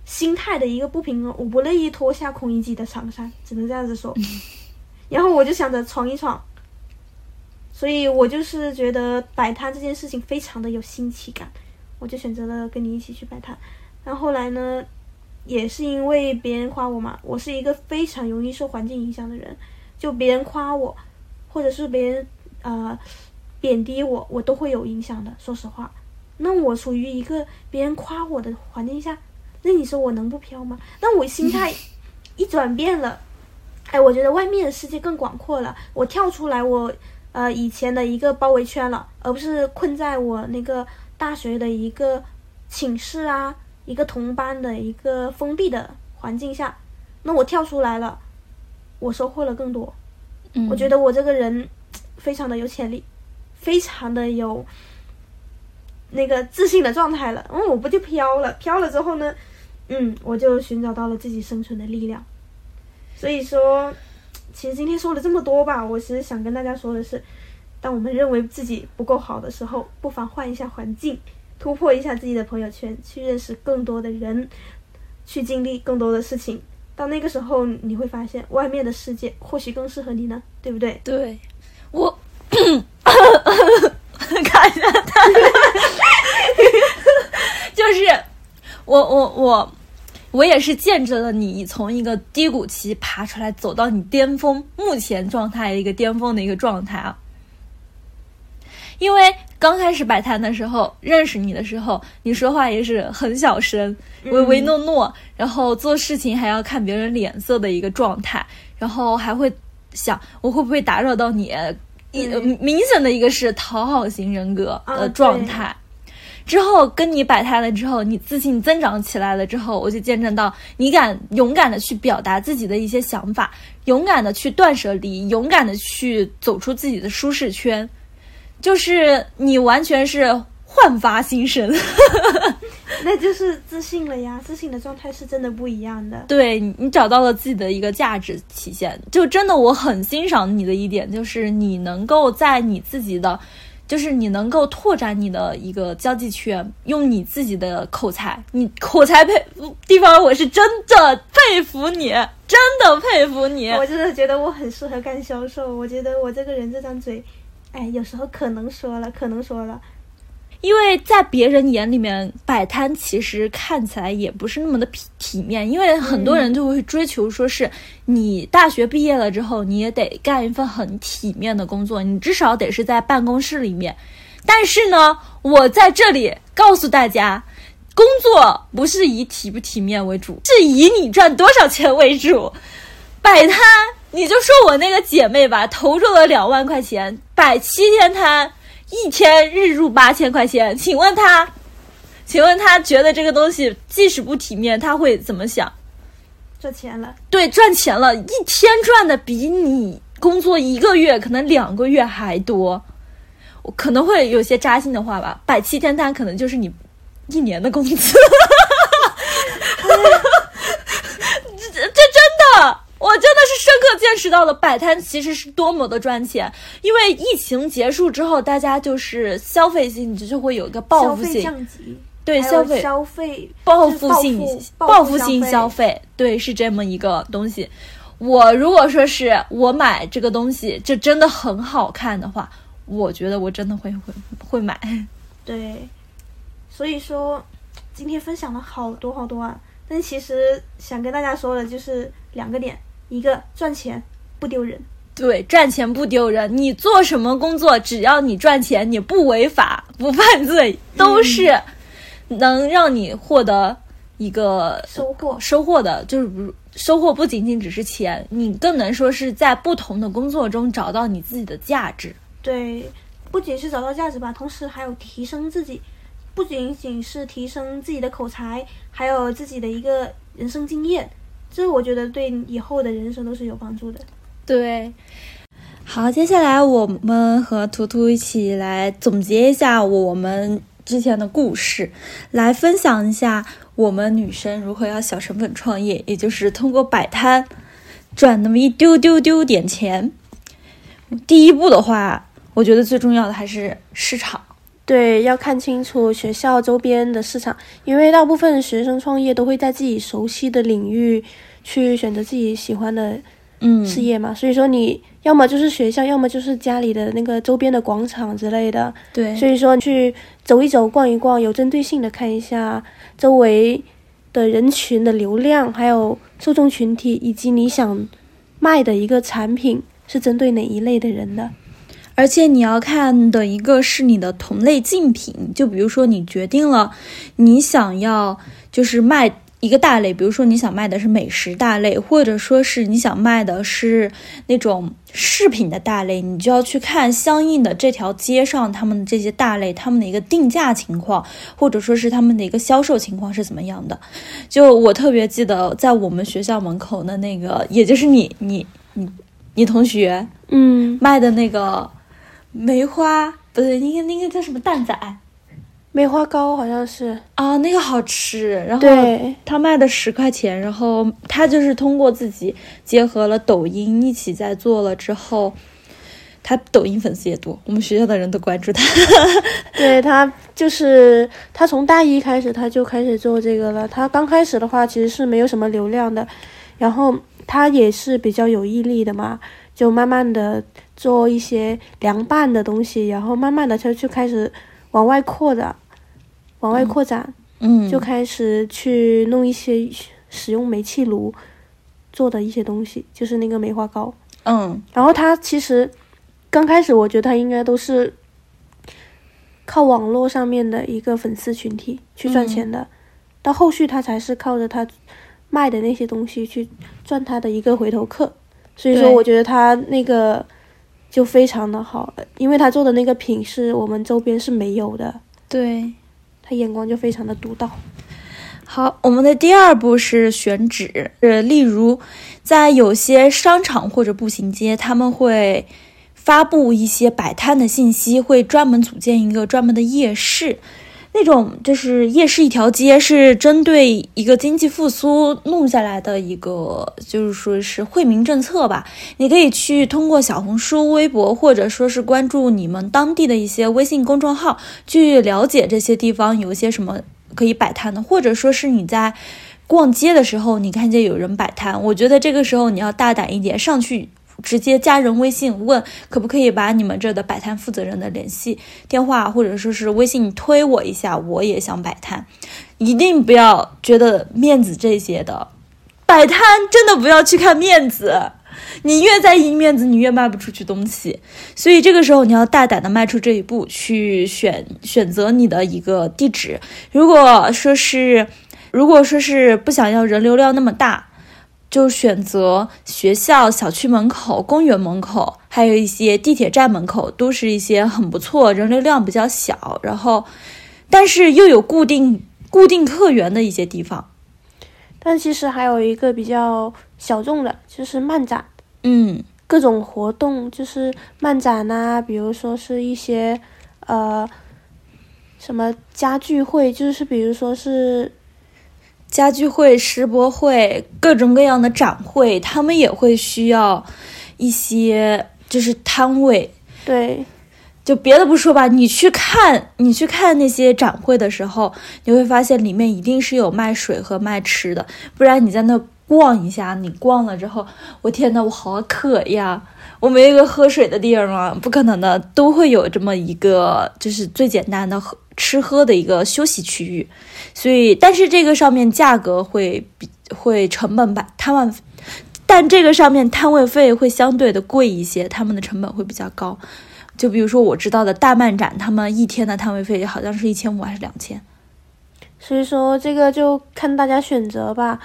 心态的一个不平衡。我不乐意脱下孔乙己的长衫，只能这样子说。然后我就想着闯一闯，所以我就是觉得摆摊这件事情非常的有新奇感，我就选择了跟你一起去摆摊。然后后来呢，也是因为别人夸我嘛，我是一个非常容易受环境影响的人，就别人夸我，或者是别人呃贬低我，我都会有影响的。说实话，那我处于一个别人夸我的环境下，那你说我能不飘吗？那我心态 一转变了，哎，我觉得外面的世界更广阔了，我跳出来我呃以前的一个包围圈了，而不是困在我那个大学的一个寝室啊，一个同班的一个封闭的环境下。那我跳出来了，我收获了更多。嗯我觉得我这个人非常的有潜力，非常的有那个自信的状态了。嗯，我不就飘了？飘了之后呢，嗯，我就寻找到了自己生存的力量。所以说，其实今天说了这么多吧，我其实想跟大家说的是，当我们认为自己不够好的时候，不妨换一下环境，突破一下自己的朋友圈，去认识更多的人，去经历更多的事情。到那个时候，你会发现外面的世界或许更适合你呢，对不对？对，我看一下他，就是我我我我也是见证了你从一个低谷期爬出来，走到你巅峰目前状态一个巅峰的一个状态啊。因为刚开始摆摊的时候，认识你的时候，你说话也是很小声，唯唯诺诺，然后做事情还要看别人脸色的一个状态，然后还会想我会不会打扰到你，一、呃明显的一个是讨好型人格的状态。之后跟你摆摊了之后，你自信增长起来了之后，我就见证到你敢勇敢的去表达自己的一些想法，勇敢的去断舍离，勇敢的去走出自己的舒适圈，就是你完全是焕发新生。那就是自信了呀，自信的状态是真的不一样的。对你你找到了自己的一个价值体现，就真的我很欣赏你的一点，就是你能够在你自己的，就是你能够拓展你的一个交际圈，用你自己的口才，你口才佩地方我是真的佩服你，真的佩服你。我真的觉得我很适合干销售，我觉得我这个人这张嘴，哎，有时候可能说了，可能说了。因为在别人眼里面，摆摊其实看起来也不是那么的体体面，因为很多人就会追求说是你大学毕业了之后，你也得干一份很体面的工作，你至少得是在办公室里面。但是呢，我在这里告诉大家，工作不是以体不体面为主，是以你赚多少钱为主。摆摊，你就说我那个姐妹吧，投入了两万块钱摆七天摊，一天日入八千块钱，请问她，请问她觉得这个东西即使不体面，她会怎么想？赚钱了，对，赚钱了，一天赚的比你工作一个月可能两个月还多。我可能会有些扎心的话吧，摆七天摊可能就是你一年的工资。这这真的，我真的是深刻见识到了摆摊其实是多么的赚钱。因为疫情结束之后，大家就是消费性就会有一个报复性，降级，对消费消费报复性报报复性消消费，对，是这么一个东西。我如果说是我买这个东西，这真的很好看的话，我觉得我真的会会会买。对，所以说今天分享了好多好多啊，但其实想跟大家说的就是两个点，一个赚钱不丢人，对，赚钱不丢人，你做什么工作，只要你赚钱，你不违法不犯罪，都是能让你获得一个收获。收获的，就是不收获不仅仅只是钱，你更能说是在不同的工作中找到你自己的价值。对，不仅是找到价值吧，同时还有提升自己，不仅仅是提升自己的口才，还有自己的一个人生经验，这我觉得对以后的人生都是有帮助的。对，好，接下来我们和图图一起来总结一下我们之前的故事，来分享一下我们女生如何要小成本创业，也就是通过摆摊赚那么一丢丢丢点钱。第一步的话，我觉得最重要的还是市场。对，要看清楚学校周边的市场，因为大部分学生创业都会在自己熟悉的领域去选择自己喜欢的嗯，事业嘛。所以说，你要么就是学校，要么就是家里的那个周边的广场之类的。对，所以说，去走一走、逛一逛，有针对性的看一下周围的人群的流量，还有受众群体，以及你想卖的一个产品是针对哪一类的人的。而且你要看的一个是你的同类竞品，就比如说你决定了你想要就是卖一个大类，比如说你想卖的是美食大类，或者说是你想卖的是那种饰品的大类，你就要去看相应的这条街上他们这些大类他们的一个定价情况，或者说是他们的一个销售情况是怎么样的。就我特别记得在我们学校门口的那个，也就是你你你你同学，嗯，卖的那个梅花，不对，那个那个叫什么蛋仔梅花糕好像是啊，那个好吃。然后对，他卖的十块钱，然后他就是通过自己结合了抖音一起在做了之后，他抖音粉丝也多，我们学校的人都关注他。对他就是他从大一开始他就开始做这个了。他刚开始的话其实是没有什么流量的，然后他也是比较有毅力的嘛，就慢慢的做一些凉拌的东西，然后慢慢的他就开始往外扩展，往外扩展，嗯，就开始去弄一些使用煤气炉做的一些东西，就是那个梅花糕。嗯然后他其实刚开始，我觉得他应该都是靠网络上面的一个粉丝群体去赚钱的，到后续他才是靠着他卖的那些东西去赚他的一个回头客。所以说，我觉得他那个就非常的好，因为他做的那个品是我们周边是没有的，对。他眼光就非常的独到。好，我们的第二步是选址，呃，例如在有些商场或者步行街，他们会发布一些摆摊的信息，会专门组建一个专门的夜市。那种就是夜市一条街，是针对一个经济复苏弄下来的一个，就是说是惠民政策吧。你可以去通过小红书、微博，或者说是关注你们当地的一些微信公众号，去了解这些地方有一些什么可以摆摊的，或者说是你在逛街的时候，你看见有人摆摊，我觉得这个时候你要大胆一点，上去直接加人微信问可不可以把你们这的摆摊负责人的联系电话或者说是微信推我一下，我也想摆摊，一定不要觉得面子这些的，摆摊真的不要去看面子。你越在意面子，你越卖不出去东西。所以这个时候你要大胆的迈出这一步，去选选择你的一个地址。如果说是，如果说是不想要人流量那么大，就选择学校、小区门口、公园门口，还有一些地铁站门口，都是一些很不错、人流量比较小，然后但是又有固定固定客源的一些地方。但其实还有一个比较小众的，就是漫展，嗯各种活动，就是漫展呐、比如说是一些呃什么家具会，就是比如说是家居会、世博会，各种各样的展会，他们也会需要一些就是摊位。对就别的不说吧，你去看你去看那些展会的时候，你会发现里面一定是有卖水和卖吃的，不然你在那逛一下，你逛了之后，我天呐，我好渴呀！我没有一个喝水的地儿吗？不可能的，都会有这么一个，就是最简单的喝吃喝的一个休息区域。所以，但是这个上面价格会比会成本吧摊位，但这个上面摊位费会相对的贵一些，他们的成本会比较高。就比如说我知道的大漫展，他们一天的摊位费好像是一千五还是两千。所以说这个就看大家选择吧。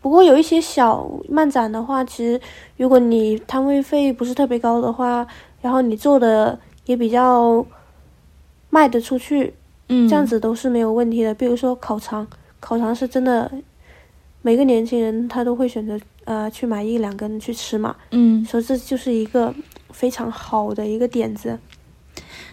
不过有一些小漫展的话，其实如果你摊位费不是特别高的话，然后你做的也比较卖得出去，嗯，这样子都是没有问题的。比如说烤肠，烤肠是真的，每个年轻人他都会选择呃去买一两根去吃嘛，嗯，所以这就是一个非常好的一个点子。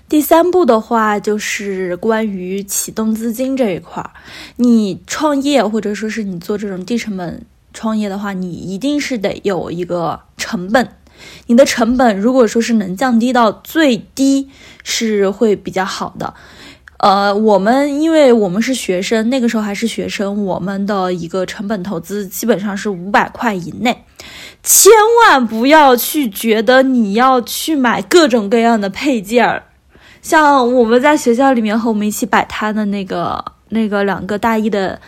第三步的话就是关于启动资金这一块儿，你创业或者说是你做这种低成本创业的话，你一定是得有一个成本。你的成本如果说是能降低到最低，是会比较好的。呃，我们因为我们是学生，那个时候还是学生，我们的一个成本投资基本上是五百块以内。千万不要去觉得你要去买各种各样的配件儿，像我们在学校里面和我们一起摆摊的那个那个两个大一的，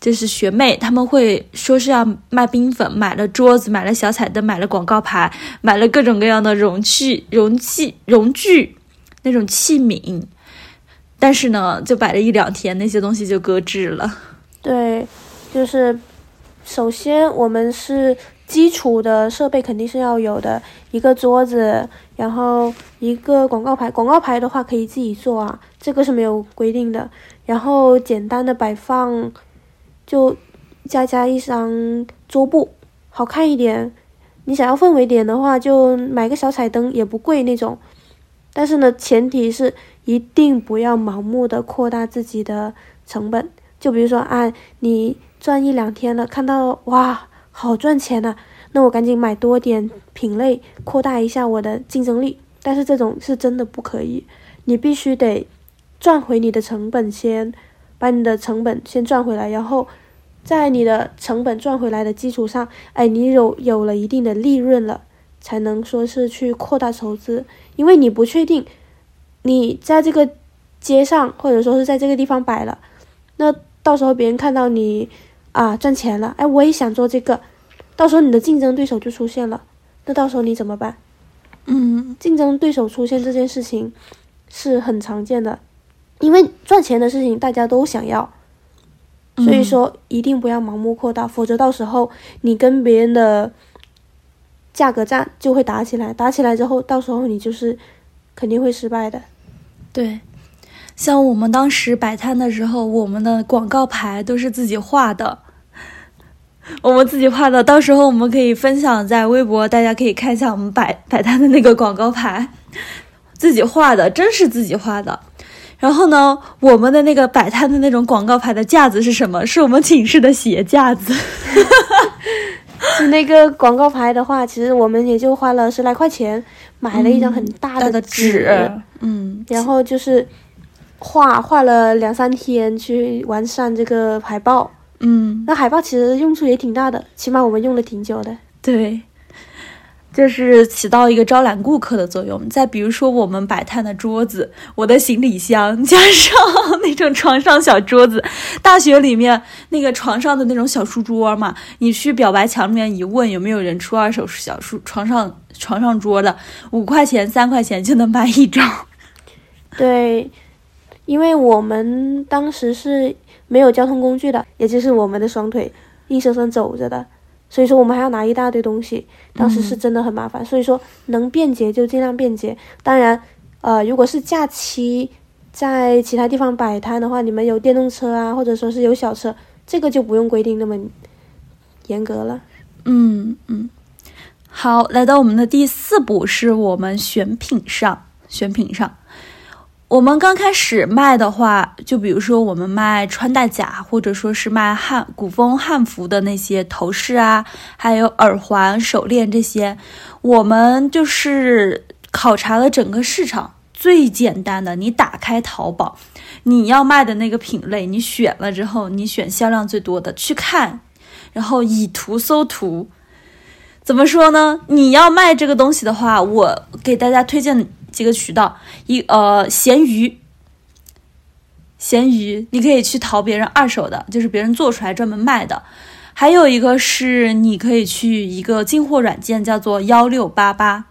就是学妹，他们会说是要卖冰粉，买了桌子，买了小彩灯，买了广告牌，买了各种各样的容器、容器、容具那种器皿，但是呢，就摆了一两天，那些东西就搁置了。对，就是首先我们是基础的设备肯定是要有的，一个桌子，然后一个广告牌，广告牌的话可以自己做啊，这个是没有规定的。然后简单的摆放，就加加一张桌布，好看一点。你想要氛围点的话，就买个小彩灯，也不贵那种。但是呢，前提是一定不要盲目的扩大自己的成本。就比如说啊，你赚一两天了，看到哇，好赚钱呐、那我赶紧买多点品类，扩大一下我的竞争力。但是这种是真的不可以，你必须得赚回你的成本先，把你的成本先赚回来，然后在你的成本赚回来的基础上，哎，你有有了一定的利润了，才能说是去扩大投资，因为你不确定你在这个街上或者说是在这个地方摆了，那到时候别人看到你啊赚钱了，哎，我也想做这个，到时候你的竞争对手就出现了，那到时候你怎么办？嗯竞争对手出现这件事情是很常见的，因为赚钱的事情大家都想要，所以说一定不要盲目扩大，否则到时候你跟别人的价格战就会打起来，打起来之后，到时候你就是肯定会失败的。对，像我们当时摆摊的时候，我们的广告牌都是自己画的，我们自己画的。到时候我们可以分享在微博，大家可以看一下我们摆摆摊的那个广告牌，自己画的，真是自己画的。然后呢，我们的那个摆摊的那种广告牌的架子是什么？是我们寝室的鞋架子。那个广告牌的话，其实我们也就花了十来块钱买了一张很大大的纸，纸，嗯，然后就是画画了两三天去完善这个海报。嗯，那海报其实用处也挺大的，起码我们用了挺久的。对，就是起到一个招揽顾客的作用。再比如说，我们摆摊的桌子，我的行李箱，加上那种床上小桌子，大学里面那个床上的那种小书桌嘛，你去表白墙里面一问，有没有人出二手小书床上床上桌的，五块钱、三块钱就能买一张。对，因为我们当时是没有交通工具的，也就是我们的双腿硬生生走着的，所以说我们还要拿一大堆东西，当时是真的很麻烦。所以说能便捷就尽量便捷。当然，呃，如果是假期在其他地方摆摊的话，你们有电动车啊，或者说是有小车，这个就不用规定那么严格了。嗯嗯，好，来到我们的第四步，是我们选品上，选品上。我们刚开始卖的话，就比如说我们卖穿戴甲，或者说是卖汉古风汉服的那些头饰啊，还有耳环、手链这些，我们就是考察了整个市场。最简单的，你打开淘宝，你要卖的那个品类，你选了之后，你选销量最多的去看，然后以图搜图。怎么说呢？你要卖这个东西的话，我给大家推荐。几个渠道，一呃，闲鱼，闲鱼，你可以去淘别人二手的，就是别人做出来专门卖的。还有一个是，你可以去一个进货软件，叫做幺六八八，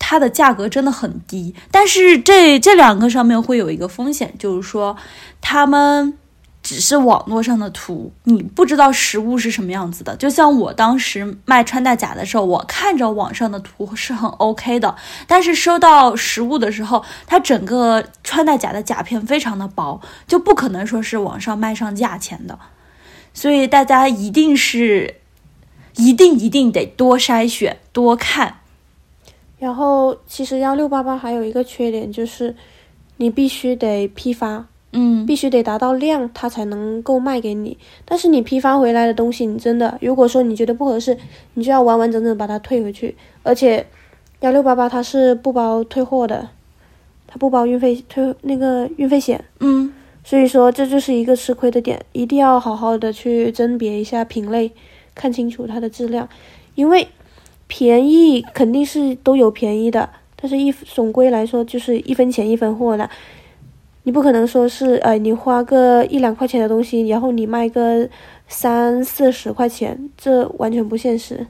它的价格真的很低。但是这这两个上面会有一个风险，就是说他们。只是网络上的图，你不知道实物是什么样子的。就像我当时卖穿戴甲的时候，我看着网上的图是很 OK 的，但是收到实物的时候，它整个穿戴甲的甲片非常的薄，就不可能说是网上卖上价钱的。所以大家一定是，一定一定得多筛选、多看。然后，其实幺六八八还有一个缺点就是，你必须得批发。嗯，必须得达到量，他才能够卖给你。但是你批发回来的东西，你真的如果说你觉得不合适，你就要完完整整把它退回去。而且，幺六八八它是不包退货的，它不包运费退那个运费险。嗯，所以说这就是一个吃亏的点，一定要好好的去甄别一下品类，看清楚它的质量。因为便宜肯定是都有便宜的，但是一总归来说就是一分钱一分货的。你不可能说是，哎，你花个一两块钱的东西，然后你卖个三四十块钱，这完全不现实。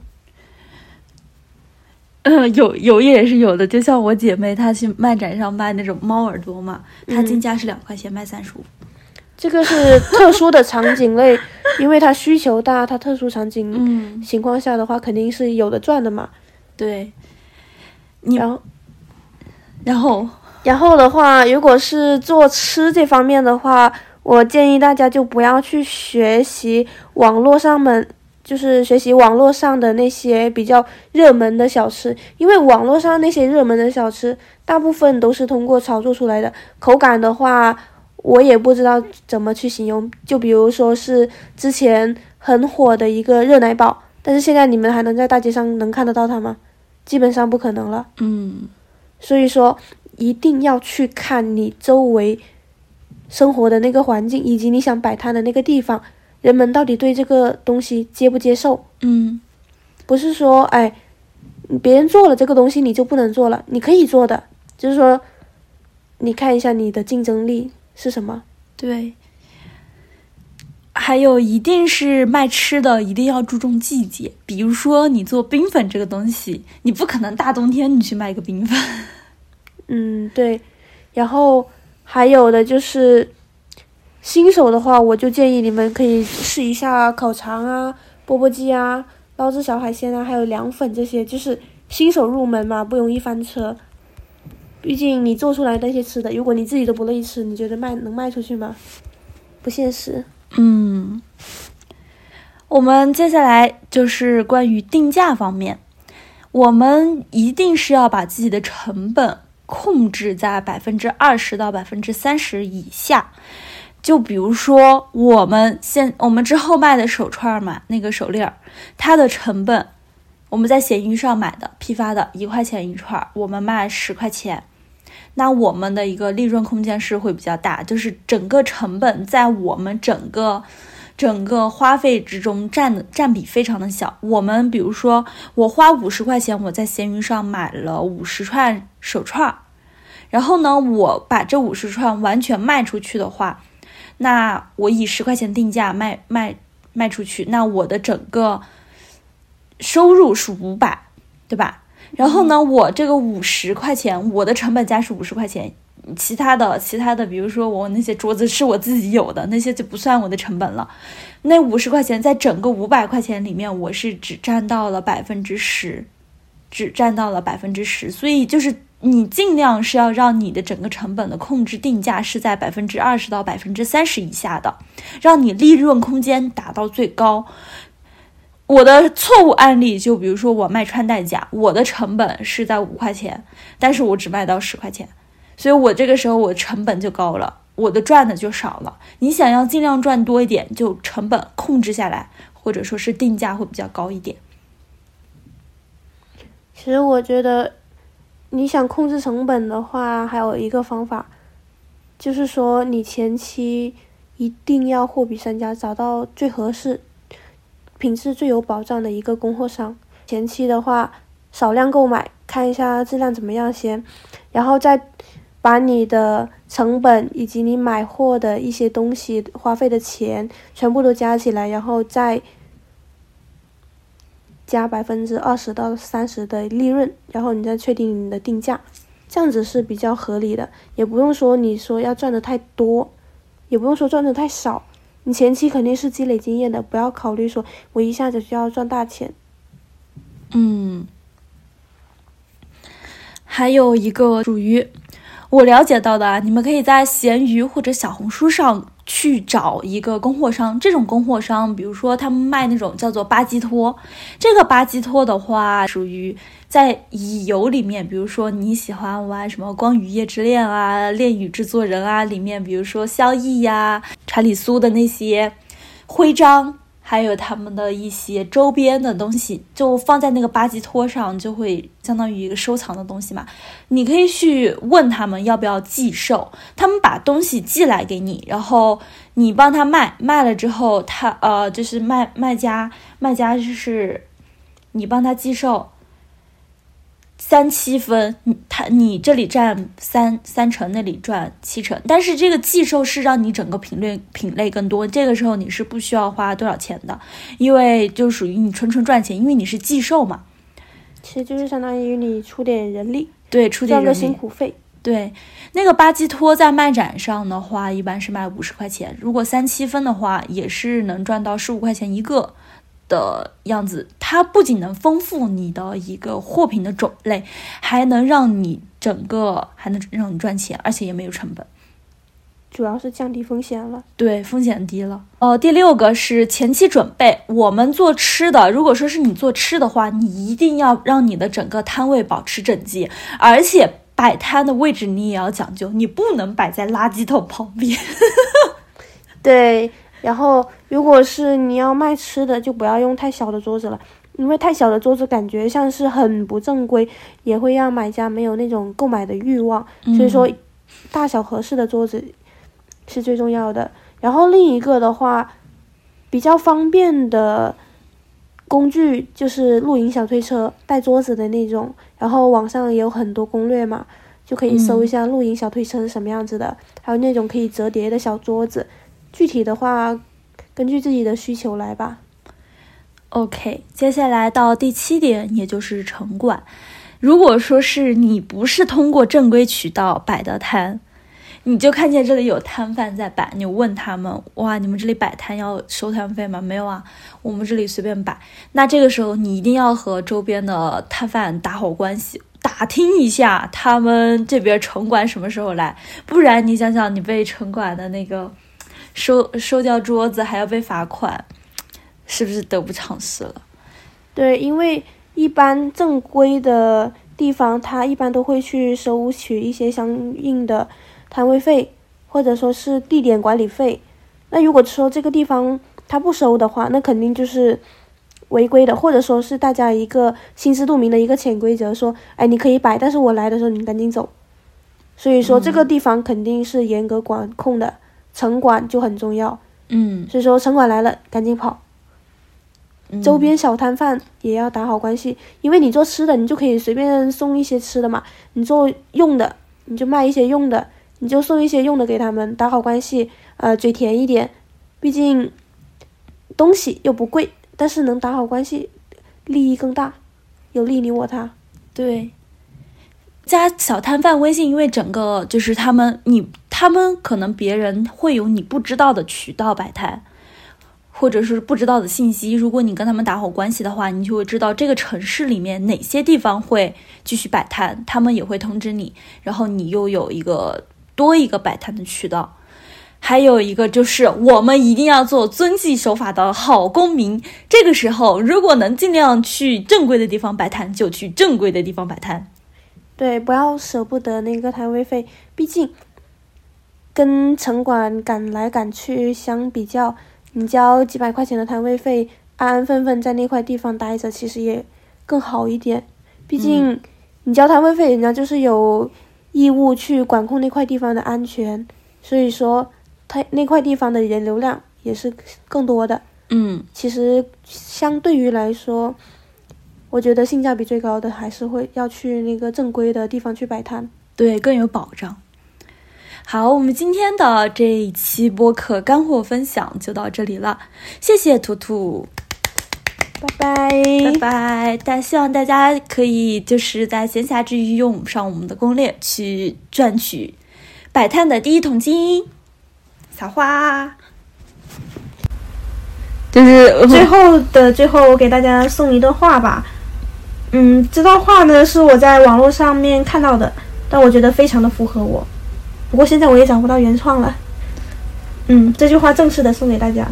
嗯，有有也是有的，就像我姐妹她去漫展上卖那种猫耳朵嘛，她进价是两块钱，卖三十五。这个是特殊的场景类，因为它需求大，它特殊场景情况下的话，肯定是有的赚的嘛。对，然后，然后。然后的话，如果是做吃这方面的话，我建议大家就不要去学习网络上面，就是学习网络上的那些比较热门的小吃，因为网络上那些热门的小吃，大部分都是通过炒作出来的。口感的话，我也不知道怎么去形容。就比如说是之前很火的一个热奶宝，但是现在你们还能在大街上能看得到它吗？基本上不可能了。嗯，所以说。一定要去看你周围生活的那个环境，以及你想摆摊的那个地方，人们到底对这个东西接不接受？嗯，不是说哎，别人做了这个东西你就不能做了，你可以做的，就是说，你看一下你的竞争力是什么？对。还有，一定是卖吃的，一定要注重季节。比如说，你做冰粉这个东西，你不可能大冬天你去卖个冰粉。嗯，对，然后还有的就是新手的话，我就建议你们可以试一下烤肠啊、钵钵鸡啊、捞汁小海鲜啊，还有凉粉这些，就是新手入门嘛，不容易翻车。毕竟你做出来那些吃的，如果你自己都不乐意吃，你觉得卖能卖出去吗？不现实。嗯，我们接下来就是关于定价方面，我们一定是要把自己的成本。控制在百分之二十到百分之三十以下，就比如说我们现我们之后卖的手串嘛，那个手链儿，它的成本，我们在闲鱼上买的批发的一块钱一串，我们卖十块钱，那我们的一个利润空间是会比较大，就是整个成本在我们整个。整个花费之中占的占比非常的小。我们比如说，我花五十块钱，我在闲鱼上买了五十串手串，然后呢，我把这五十串完全卖出去的话，那我以十块钱定价卖卖卖出去，那我的整个收入是五百，对吧？然后呢，我这个五十块钱，我的成本价是五十块钱。其他的，其他的，比如说我那些桌子是我自己有的，那些就不算我的成本了。那五十块钱在整个五百块钱里面，我是只占到了百分之十，只占到了百分之十。所以就是你尽量是要让你的整个成本的控制定价是在百分之二十到百分之三十以下的，让你利润空间达到最高。我的错误案例就比如说我卖穿戴甲，我的成本是在五块钱，但是我只卖到十块钱。所以我这个时候我成本就高了，我的赚的就少了。你想要尽量赚多一点，就成本控制下来，或者说是定价会比较高一点。其实我觉得，你想控制成本的话，还有一个方法，就是说你前期一定要货比三家，找到最合适、品质最有保障的一个供货商。前期的话，少量购买，看一下质量怎么样先，然后再。把你的成本以及你买货的一些东西花费的钱全部都加起来，然后再加百分之二十到三十的利润，然后你再确定你的定价，这样子是比较合理的，也不用说你说要赚的太多，也不用说赚的太少，你前期肯定是积累经验的，不要考虑说我一下子就要赚大钱。嗯，还有一个属于。我了解到的啊，你们可以在闲鱼或者小红书上去找一个供货商。这种供货商，比如说他们卖那种叫做巴基托，这个巴基托的话，属于在乙游里面，比如说你喜欢玩什么《光与夜之恋》啊，《恋与制作人》啊，里面比如说萧逸呀、查理苏的那些徽章。还有他们的一些周边的东西，就放在那个吧唧托上，就会相当于一个收藏的东西嘛。你可以去问他们要不要寄售，他们把东西寄来给你，然后你帮他卖，卖了之后，他呃就是卖卖家，卖家就是你帮他寄售。三七分，你他你这里占三三成，那里赚七成，但是这个寄售是让你整个品类品类更多，这个时候你是不需要花多少钱的，因为就属于你纯纯赚钱，因为你是寄售嘛，其实就是相当于你出点人力，对，出点个辛苦费，对，那个巴基托在漫展上的话，一般是卖五十块钱，如果三七分的话，也是能赚到十五块钱一个。的样子，它不仅能丰富你的一个货品的种类，还能让你整个还能让你赚钱，而且也没有成本，主要是降低风险了。对，风险低了。哦，第六个是前期准备。我们做吃的，如果说是你做吃的话，你一定要让你的整个摊位保持整洁，而且摆摊的位置你也要讲究，你不能摆在垃圾桶旁边。对。然后，如果是你要卖吃的，就不要用太小的桌子了，因为太小的桌子感觉像是很不正规，也会让买家没有那种购买的欲望。所以说，大小合适的桌子是最重要的。然后另一个的话，比较方便的工具就是露营小推车，带桌子的那种。然后网上也有很多攻略嘛，就可以搜一下露营小推车是什么样子的，还有那种可以折叠的小桌子。具体的话，根据自己的需求来吧。OK，接下来到第七点，也就是城管。如果说是你不是通过正规渠道摆的摊，你就看见这里有摊贩在摆，你问他们：“哇，你们这里摆摊要收摊费吗？”没有啊，我们这里随便摆。那这个时候你一定要和周边的摊贩打好关系，打听一下他们这边城管什么时候来，不然你想想，你被城管的那个。收收掉桌子还要被罚款，是不是得不偿失了？对，因为一般正规的地方，他一般都会去收取一些相应的摊位费，或者说是地点管理费。那如果说这个地方他不收的话，那肯定就是违规的，或者说是大家一个心知肚明的一个潜规则，说，哎，你可以摆，但是我来的时候你赶紧走。所以说这个地方肯定是严格管控的。城管就很重要，嗯，所以说城管来了赶紧跑，嗯。周边小摊贩也要打好关系，因为你做吃的，你就可以随便送一些吃的嘛，你做用的，你就卖一些用的，你就送一些用的给他们，打好关系，呃，嘴甜一点，毕竟东西又不贵，但是能打好关系，利益更大，有利你我他。对，加小摊贩微信，因为整个就是他们，你他们可能别人会有你不知道的渠道摆摊，或者是不知道的信息。如果你跟他们打好关系的话，你就会知道这个城市里面哪些地方会继续摆摊，他们也会通知你，然后你又有一个多一个摆摊的渠道。还有一个就是，我们一定要做遵纪守法的好公民。这个时候，如果能尽量去正规的地方摆摊，就去正规的地方摆摊。对，不要舍不得那个摊位费，毕竟跟城管赶来赶去相比较，你交几百块钱的摊位费，安安分分在那块地方待着，其实也更好一点。毕竟你交摊位费，人家就是有义务去管控那块地方的安全，所以说他那块地方的人流量也是更多的。嗯，其实相对于来说，我觉得性价比最高的还是会要去那个正规的地方去摆摊。对，更有保障。好，我们今天的这一期播客干货分享就到这里了，谢谢图图，拜拜，拜拜。但希望大家可以就是在闲暇之余用上我们的攻略，去赚取摆摊的第一桶金。撒花，就是 最后的最后，我给大家送一段话吧。嗯，这段话呢是我在网络上面看到的，但我觉得非常的符合我。不过现在我也找不到原创了。嗯，这句话正式的送给大家：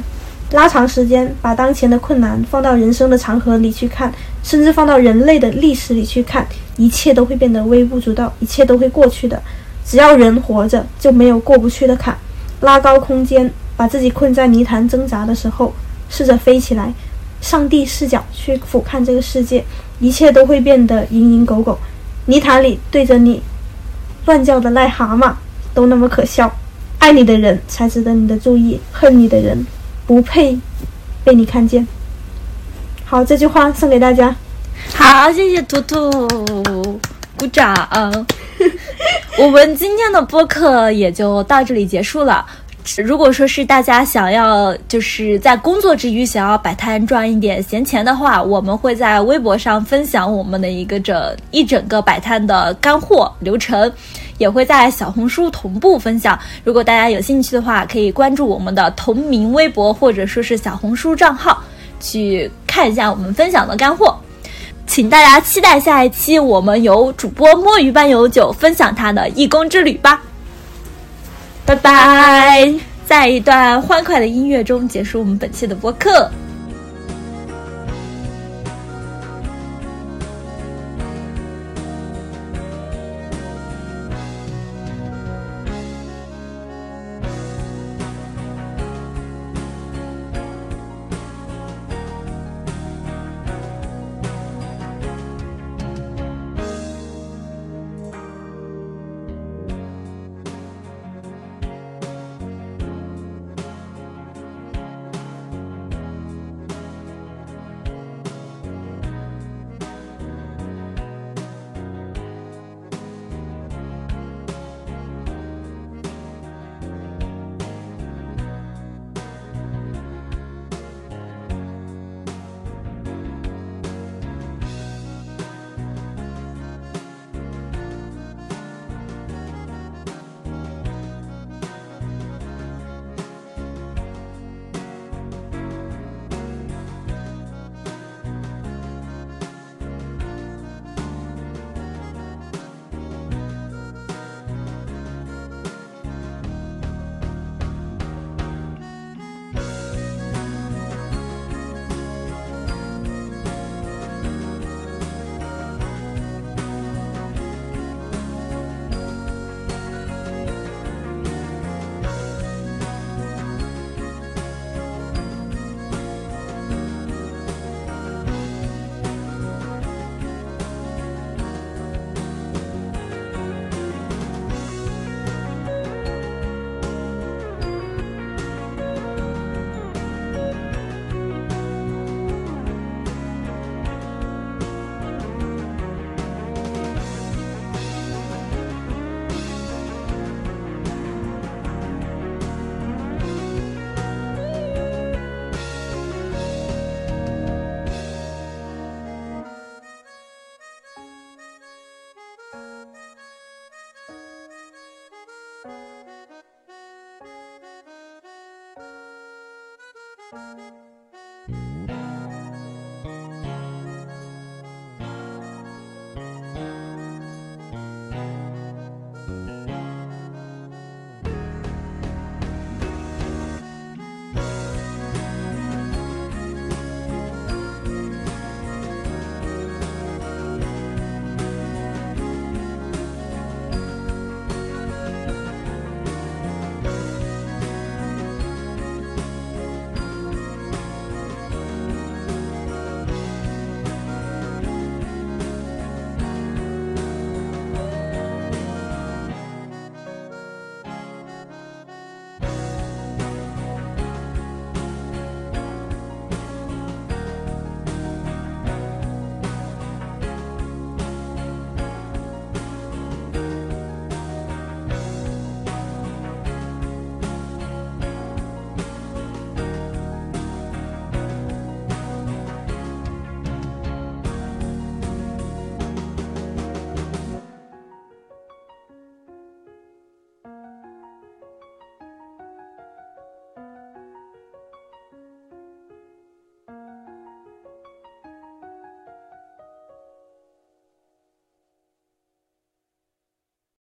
拉长时间，把当前的困难放到人生的长河里去看，甚至放到人类的历史里去看，一切都会变得微不足道，一切都会过去的。只要人活着，就没有过不去的坎。拉高空间，把自己困在泥潭挣扎的时候，试着飞起来，上帝视角去俯瞰这个世界，一切都会变得蝇营狗苟。泥潭里对着你乱叫的癞蛤蟆都那么可笑，爱你的人才值得你的注意，恨你的人不配被你看见。好，这句话送给大家。好，谢谢图图，鼓掌。我们今天的播客也就到这里结束了。如果说是大家想要就是在工作之余想要摆摊赚一点闲钱的话，我们会在微博上分享我们的一个整一整个摆摊的干货流程，也会在小红书同步分享。如果大家有兴趣的话，可以关注我们的同名微博或者说是小红书账号，去看一下我们分享的干货。请大家期待下一期，我们由主播摸鱼般有酒分享他的义工之旅吧。拜拜！在一段欢快的音乐中结束我们本期的播客。